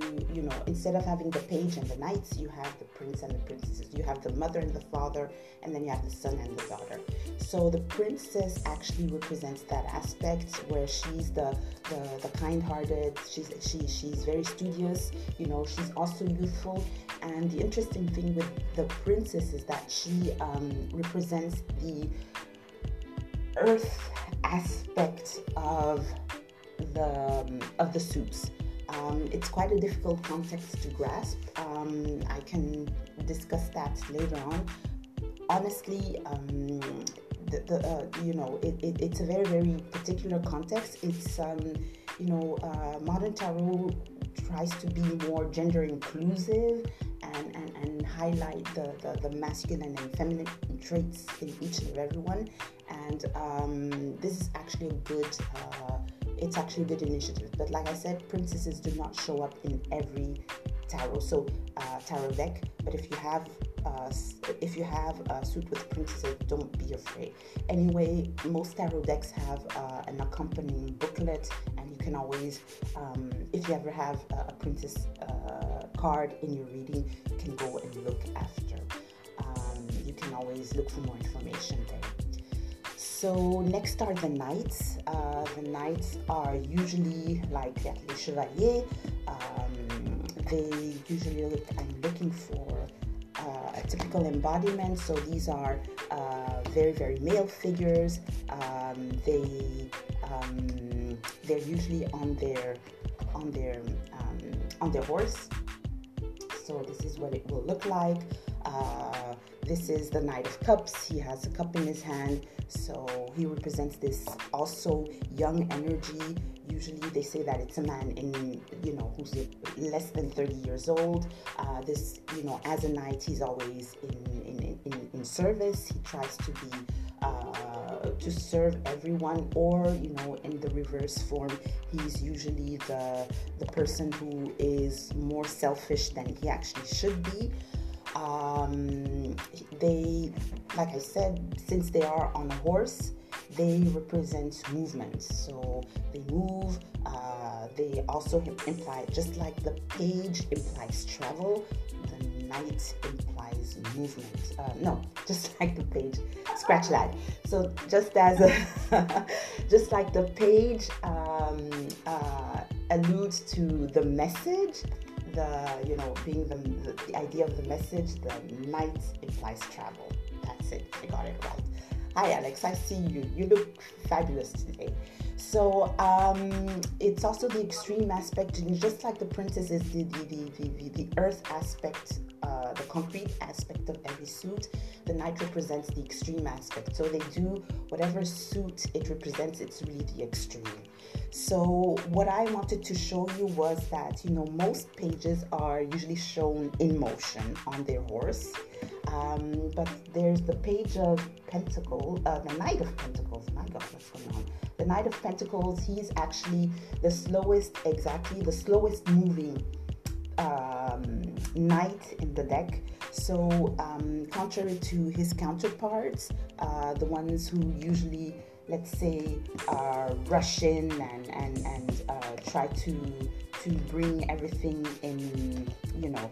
you you know instead of having the page and the knights you have the prince and the princesses. You have the mother and the father and then you have the son and the daughter. So the princess actually represents that aspect where she's the the, the kind-hearted she's she she's very studious you know she's also youthful. And the interesting thing with the princess is that she um, represents the earth aspect of the um, of the suits um, it's quite a difficult context to grasp. Um, I can discuss that later on. Honestly, um, the, the uh, you know it, it, it's a very very particular context. It's um, you know uh, modern tarot tries to be more gender inclusive and, and, and highlight the, the, the masculine and feminine traits in each and everyone. And um, this is actually a good. Uh, it's actually a good initiative. But like I said, princesses do not show up in every tarot, so uh, tarot deck. But if you have uh, if you have a suit with princesses, don't be afraid. Anyway, most tarot decks have uh, an accompanying booklet, and you can always, um, if you ever have a, princess uh, card in your reading, you can go and look after. Um, you can always look for more information there. So next are the knights. Uh, the knights are usually like les chevaliers. Um, they usually look, I'm looking for uh, a typical embodiment. So these are uh, very very male figures. Um, they um, they're usually on their on their um, on their horse. So this is what it will look like. Uh, this is the Knight of Cups. He has a cup in his hand, so he represents this also young energy. Usually, they say that it's a man in you know who's less than 30 years old. Uh, this you know as a knight, he's always in in, in, in service. He tries to be uh, to serve everyone, or you know, in the reverse form, he's usually the the person who is more selfish than he actually should be. Um, they, like I said, since they are on a horse, they represent movement. So they move. Uh, they also imply, just like the page implies travel, the knight implies movement. Uh, no, just like the page, scratch that. So just as a, just like the page um, uh, alludes to the message, the you know being the, the, the idea of the message, the knight implies travel. That's it. I got it right. Hi, Alex. I see you. You look fabulous today. So um, it's also the extreme aspect, just like the princess is the the, the, the, the earth aspect, uh, the concrete aspect of every suit. The knight represents the extreme aspect. So they do whatever suit it represents. It's really the extreme. So what I wanted to show you was that you know most pages are usually shown in motion on their horse. Um, but there's the page of Pentacles, uh, the Knight of Pentacles. My God, what's going on? The Knight of Pentacles, he's actually the slowest, exactly the slowest moving um, knight in the deck. So, um, contrary to his counterparts, uh, the ones who usually, let's say, uh, rush in and and and uh, try to to bring everything in, you know,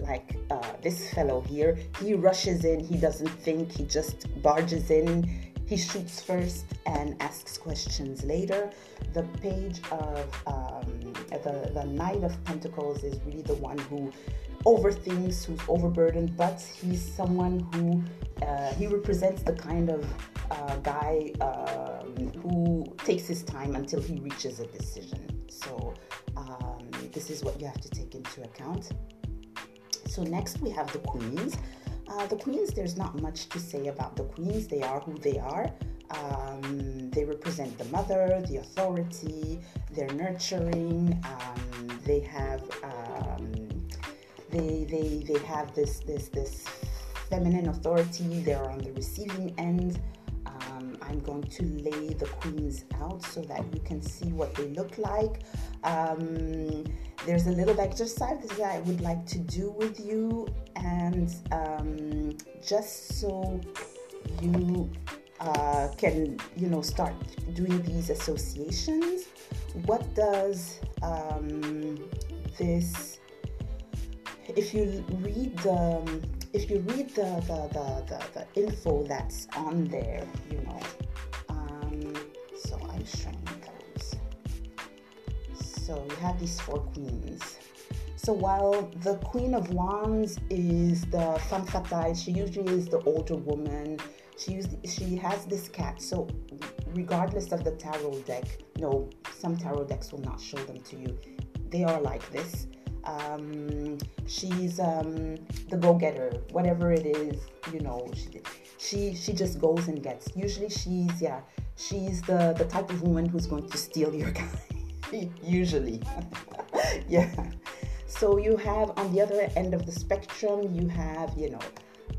like uh, this fellow here, he rushes in, he doesn't think, he just barges in, he shoots first and asks questions later. The page of um, the, the Knight of Pentacles is really the one who overthinks, who's overburdened, but he's someone who uh, he represents the kind of uh, guy um, who takes his time until he reaches a decision. So, um, this is what you have to take into account. So next we have the queens. Uh, the queens, there's not much to say about the queens. They are who they are. Um, they represent the mother, the authority. They're nurturing. Um, they have um, they they they have this this this feminine authority. They're on the receiving end. Um, I'm going to lay the queens out so that you can see what they look like. Um, there's a little exercise that I would like to do with you, and um, just so you uh, can, you know, start doing these associations. What does um, this? If you read the, if you read the the, the, the, the info that's on there, you know. Um, so I'm showing those. So we have these four queens. So while the Queen of Wands is the femme fatale, she usually is the older woman. She she has this cat. So regardless of the tarot deck, no, some tarot decks will not show them to you. They are like this. Um, she's um, the go-getter, whatever it is, you know. She, she she just goes and gets. Usually she's yeah, she's the the type of woman who's going to steal your guy. Usually, yeah. So you have on the other end of the spectrum, you have you know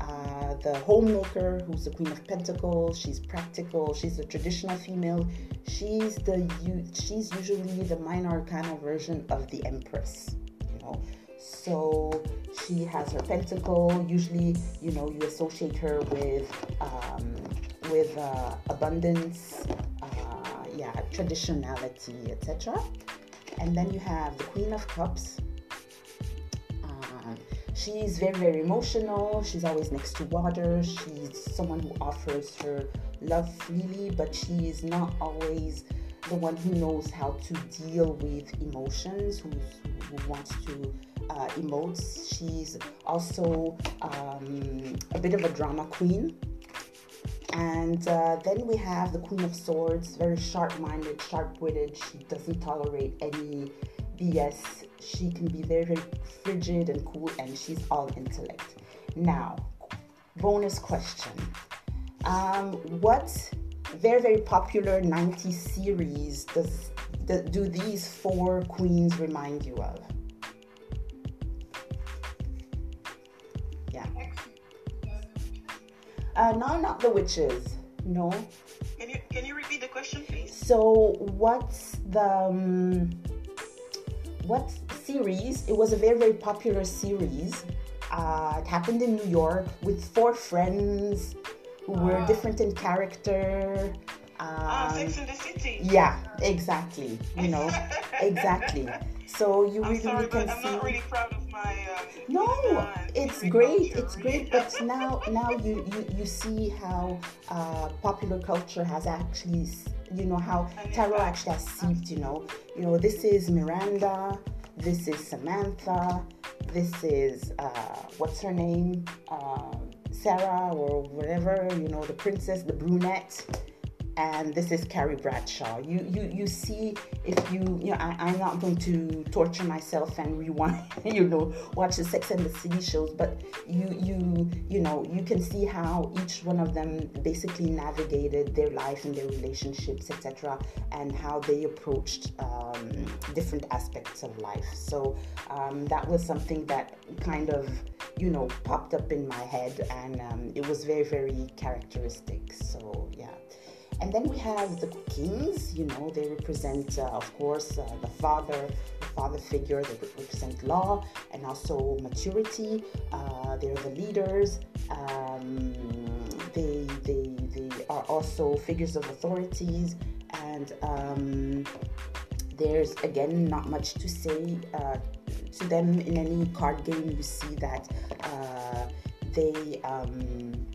uh, the homemaker who's the queen of pentacles she's practical she's a traditional female she's the she's usually the minor arcana version of the empress know so she has her pentacle. Usually you know you associate her with um, with uh, abundance uh, yeah traditionality etc and then you have the queen of cups. She's very very emotional. She's always next to water. She's someone who offers her love freely but she is not always the one who knows how to deal with emotions who, who wants to uh, emote she's also um, a bit of a drama queen and uh, then we have the queen of swords very sharp-minded sharp-witted she doesn't tolerate any bs she can be very, very frigid and cool, and she's all intellect. Now, bonus question. Um, what very, very popular 90s series does, do these four queens remind you of? Yeah. Uh, no, not the witches. No. Can you can you repeat the question, please? So what's the um, what series? It was a very very popular series. Uh, it happened in New York with four friends were Ah. different in character. ah, Um, Sex in the City. yeah, exactly. You know, exactly. So you I'm really, sorry, can but I'm see. not really proud of my. Um, No, it's great. culture, It's great. But now, now you you, you see how uh, popular culture has actually, you know, how tarot actually has seeped. You know, you know, this is Miranda. This is Samantha. This is uh, what's her name, um, Sarah or whatever. You know, the princess, the brunette and this is Carrie Bradshaw. You you you see if you you know I, I'm not going to torture myself and rewind you know watch the Sex and the City shows, but you you you know you can see how each one of them basically navigated their life and their relationships etc. and how they approached um, different aspects of life. So um, that was something that kind of you know popped up in my head and um, it was very very characteristic. So yeah. And then we have the kings, you know, they represent, uh, of course, uh, the father, the father figure, they represent law and also maturity. Uh, they're the leaders. Um, they, they, they are also figures of authorities. And um, there's, again, not much to say uh, to them in any card game. You see that uh, they. Um,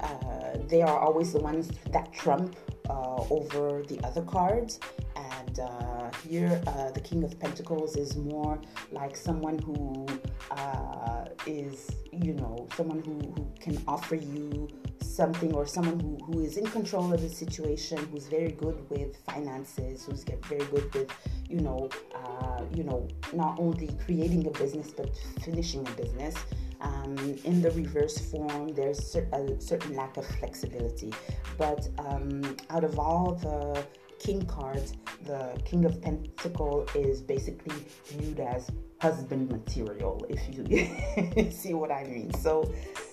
uh, they are always the ones that trump uh, over the other cards. And uh, here, uh, the King of Pentacles is more like someone who uh, is, you know, someone who, who can offer you something or someone who, who is in control of the situation, who's very good with finances, who's get very good with, you know, uh, you know, not only creating a business but finishing a business. Um, in the reverse form, there's a certain lack of flexibility. But um, out of all the king cards, the King of Pentacle is basically viewed as husband material, if you see what I mean. So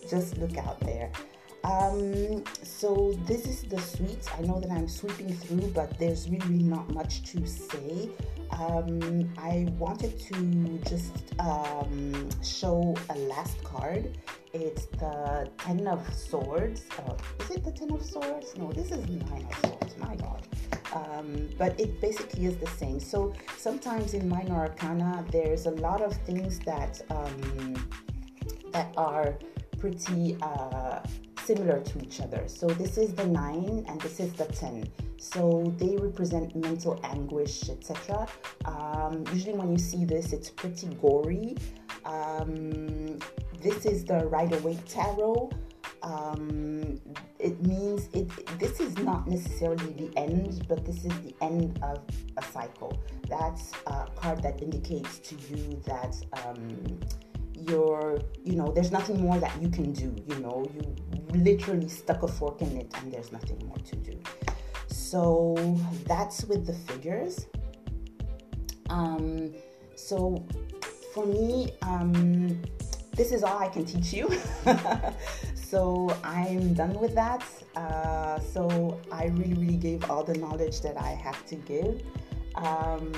just look out there. Um, so this is the suite. I know that I'm sweeping through, but there's really not much to say. Um, I wanted to just um, show a last card. It's the Ten of Swords. Uh, is it the Ten of Swords? No, this is Nine of Swords. My God. Um, but it basically is the same. So sometimes in minor arcana, there's a lot of things that um, that are pretty uh, similar to each other. So this is the nine and this is the ten. So they represent mental anguish, etc. Um, usually, when you see this, it's pretty gory. Um, this is the Rider Waite Tarot. Um, it means it. This is not necessarily the end, but this is the end of a cycle. That's a card that indicates to you that um, you're, you know, there's nothing more that you can do. You know, you literally stuck a fork in it, and there's nothing more to do. So that's with the figures. Um, so for me, um, this is all I can teach you. so I'm done with that. Uh, so I really, really gave all the knowledge that I have to give. Um,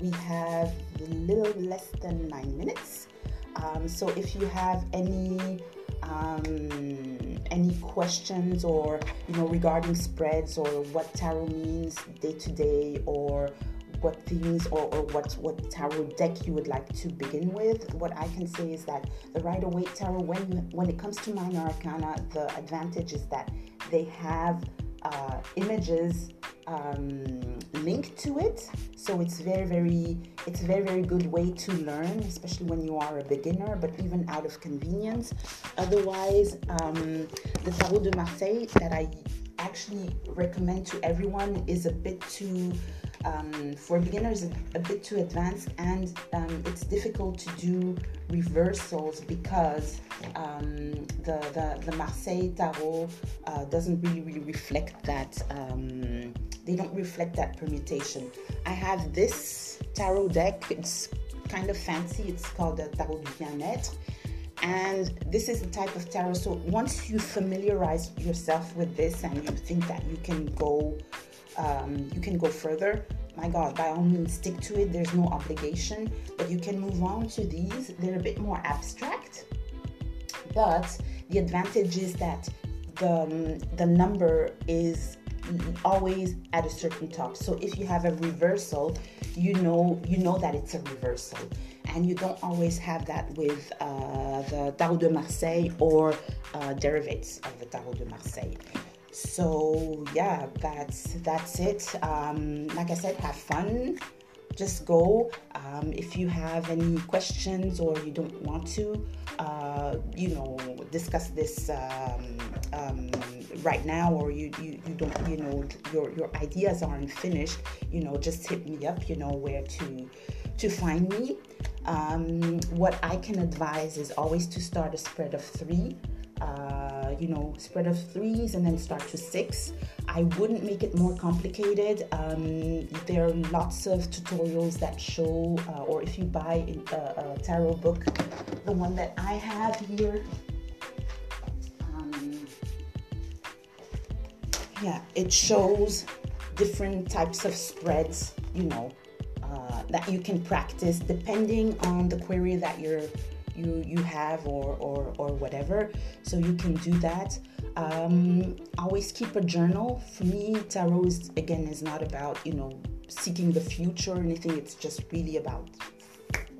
we have a little less than nine minutes. Um, so if you have any um, any questions or you know regarding spreads or what tarot means day to day or what themes or, or what what tarot deck you would like to begin with what i can say is that the rider waite tarot when when it comes to minor arcana the advantage is that they have uh, images um, linked to it. So it's very very it's a very very good way to learn especially when you are a beginner but even out of convenience. Otherwise um, the tarot de marseille that i actually recommend to everyone is a bit too um, for beginners a, bit too advanced and um, it's difficult to do reversals because um, the, the, the Marseille Tarot uh, doesn't really, really reflect that, um, they don't reflect that permutation. I have this tarot deck, it's kind of fancy, it's called the Tarot du Bien-être. And this is the type of tarot. So once you familiarize yourself with this and you think that you can go, um, you can go further. My God, by all means, stick to it. There's no obligation, but you can move on to these. They're a bit more abstract, but the advantage is that the um, the number is always at a certain top. So if you have a reversal, you know you know that it's a reversal and you don't always have that with uh, the Tarot de Marseille or uh, derivatives of the Tarot de Marseille. So yeah, that's that's it. Um, like I said, have fun. Just go. Um, if you have any questions or you don't want to, uh, you know, discuss this um, um, right now, or you, you you don't, you know, your your ideas aren't finished, you know, just hit me up. You know where to to find me. Um, what I can advise is always to start a spread of three. Uh, you know, spread of threes and then start to six. I wouldn't make it more complicated. Um, there are lots of tutorials that show, uh, or if you buy a, a, tarot book, the one that I have here. Um, yeah, it shows different types of spreads, you know, uh, that you can practice depending on the query that you're you you have or or, or whatever. So you can do that. Um, always keep a journal. For me tarot is again is not about you know seeking the future or anything. It's just really about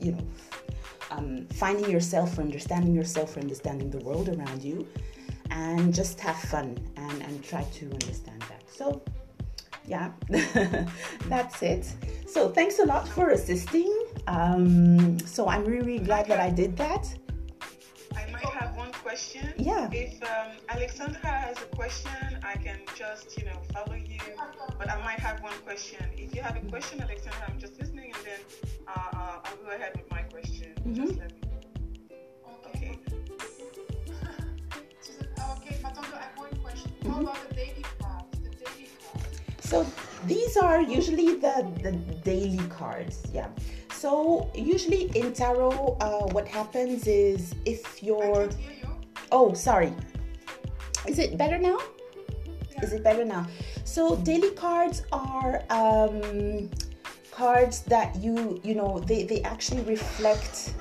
you know um, finding yourself understanding yourself understanding the world around you and just have fun and, and try to understand that. So yeah, that's it. So thanks a lot for assisting. Um, so I'm really, really glad that I did that. I might have one question. Yeah. If um, Alexandra has a question, I can just, you know, follow you. But I might have one question. If you have a question, Alexandra, I'm just listening, and then uh, uh, I'll go ahead with my question. Mm-hmm. Just let me. Okay. okay, Matilda, I have one question. Mm-hmm. How about the daily so these are usually the, the daily cards, yeah. So usually in tarot, uh, what happens is if you're... You. Oh, sorry. Is it better now? Yeah. Is it better now? So daily cards are um, cards that you, you know, they, they actually reflect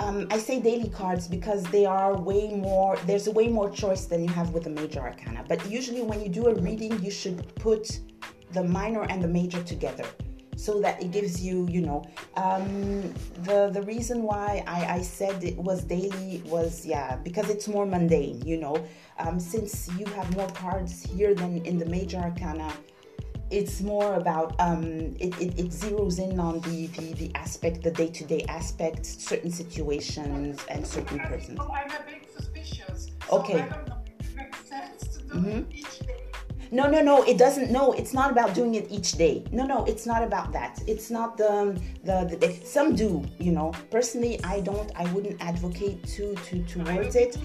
um, I say daily cards because they are way more, there's way more choice than you have with the major arcana. But usually, when you do a reading, you should put the minor and the major together so that it gives you, you know, um, the the reason why I, I said it was daily was yeah because it's more mundane, you know. Um, since you have more cards here than in the major arcana, it's more about um, it, it, it, zeroes in on the, the, the aspect, the day to day aspect, certain situations, and certain persons. Oh, I'm a bit suspicious. So okay. I don't know if it makes sense to do mm-hmm. It each day. No, no, no. It doesn't. No, it's not about doing it each day. No, no, it's not about that. It's not the the, the some do. You know, personally, I don't. I wouldn't advocate to to towards it.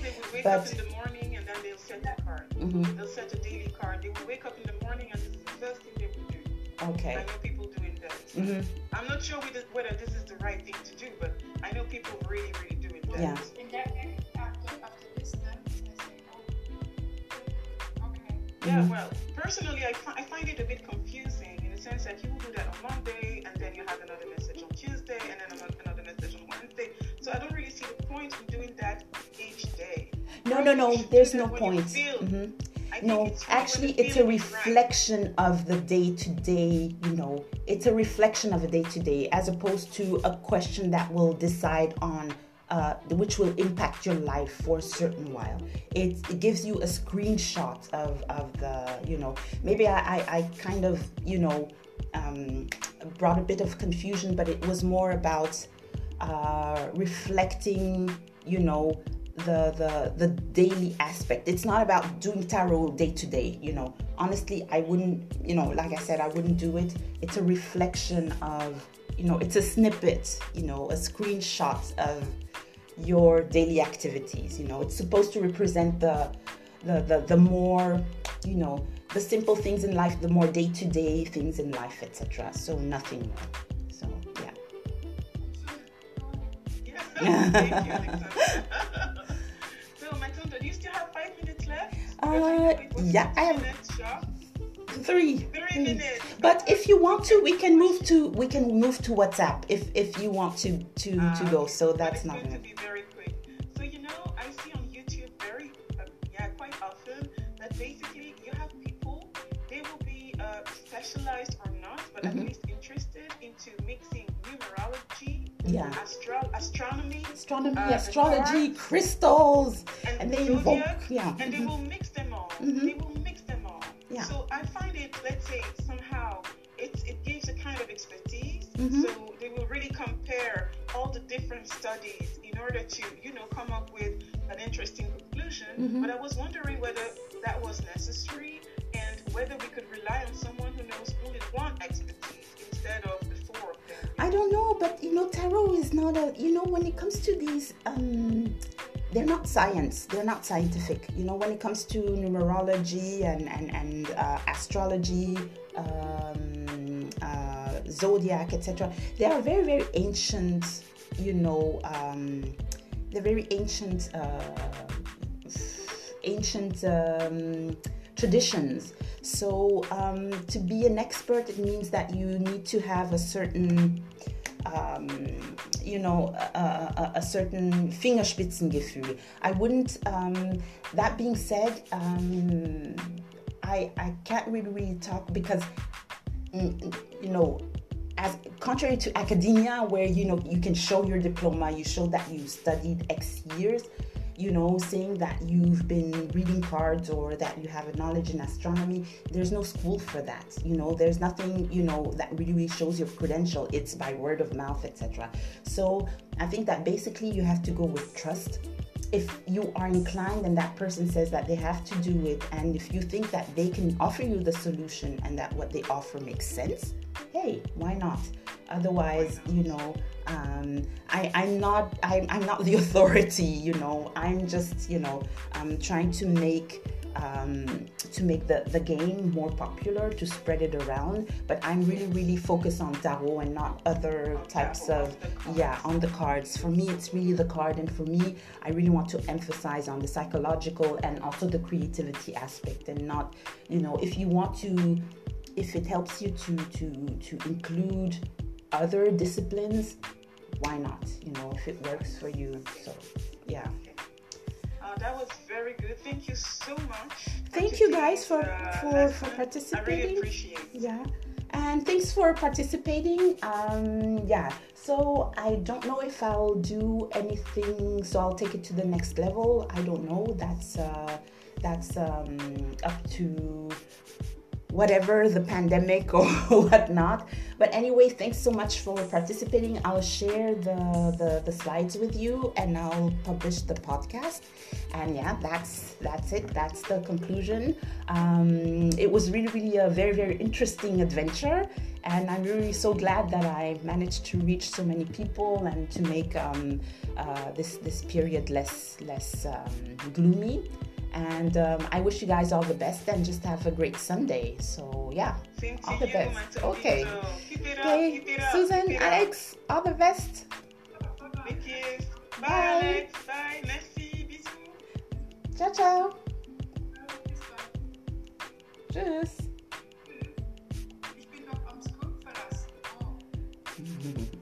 but in the morning and then they'll set a card. Mm-hmm. They'll set a daily card. They will wake up in the morning and this is the first thing they will do. Okay. I know people doing that. Mm-hmm. I'm not sure whether this is the right thing to do, but I know people really, really doing that. Yeah. In that after, after Yeah, mm-hmm. well, personally, I, fi- I find it a bit confusing in the sense that you will do that on Monday, and then you have another message on Tuesday, and then another message on Wednesday. So I don't really see the point in doing that each day. No, no, no. There's no point. Mm-hmm no actually it's a reflection of the day to day you know it's a reflection of a day to day as opposed to a question that will decide on uh, which will impact your life for a certain while. It, it gives you a screenshot of, of the, you know, maybe I, I, I kind of, you know, um, brought a bit of confusion, but it was more about uh, reflecting, you know, the the the daily aspect. It's not about doing tarot day to day you know. Honestly i wouldn't you know like i said i wouldn't do it. It's a reflection of you know it's a snippet you know a screenshot of your daily activities you know it's supposed to represent the the the, the more you know the simple things in life the more day-to-day things in life etc so nothing more so yeah yeah Thank you, so, Matilda, do you still have five minutes left? Uh, yeah, I have- minutes sharp. Three. Three minutes. But if you want to, we can move to we can move to WhatsApp if if you want to to to Ah, go. So that's not going to be very quick. So you know, I see on YouTube very, uh, yeah, quite often that basically you have people, they will be uh, specialized or not, but Mhm. at least interested into mixing numerology, Yeah. astro- astronomy, Astronomy, Uh, astrology, crystals, and, and they invoke. Yeah. and they mhm. will mix them all. Mhm. They will mix them all. Yeah. So I find it, let's say, somehow it's, it gives a kind of expertise. Mhm. So they will really compare all the different studies in order to, you know, come up with an interesting conclusion. Mhm. But I was wondering whether that was necessary and whether we could rely on someone who knows only one expertise instead of the four of them. I don't know, but you know, tarot is not a. You know, when it comes to these, um, they're not science. They're not scientific. You know, when it comes to numerology and and and uh, astrology, um, uh, zodiac, etc. They are very very ancient. You know, um, they're very ancient. Uh, ancient um, traditions. So um, to be an expert, it means that you need to have a certain, um, you know, a, a, a certain Fingerspitzengefühl. I wouldn't. Um, that being said, um, I I can't really really talk because, mm, you know. As contrary to academia, where you know you can show your diploma, you show that you studied X years, you know, saying that you've been reading cards or that you have a knowledge in astronomy. There's no school for that. You know, there's nothing, you know, that really, shows your credential. It's by word of mouth, etc. So I think that basically you have to go with trust. If you are inclined and that person says that they have to do it, and if you think that they can offer you the solution and that what they offer makes sense, hey, why not? Otherwise, you know, um, I, I'm not I, I'm not the authority. You know, I'm just you know I'm trying to make um, to make the, the game more popular to spread it around. But I'm really really focused on tarot and not other types of on the cards. yeah on the cards. For me, it's really the card, and for me, I really want to emphasize on the psychological and also the creativity aspect, and not you know if you want to if it helps you to to to include other disciplines why not you know if it works for you so yeah. Uh, that was very good. Thank you so much. Thank you guys for uh, for for I really participating. appreciate it. yeah. And thanks for participating. Um yeah. So i don't know if i'll do anything so i'll take it to the next level. I don't know. That's uh that's um up to whatever the pandemic or whatnot. But anyway, thanks so much for participating. I'll share the, the, the slides with you and I'll publish the podcast. And yeah, that's that's it. That's the conclusion. Um, it was really, really a very, very interesting adventure. And I'm really so glad that I managed to reach so many people and to make um, uh, this this period less less um, gloomy. And um, I wish you guys all the best and just have a great Sunday. So, yeah, Same all the you, best. Okay. Okay. Susan, Alex, all the best. Bye. Bye, Alex. Bye. Merci. Bisous. Ciao, ciao. Tschüss. Ich bin noch am verlassen. Oh.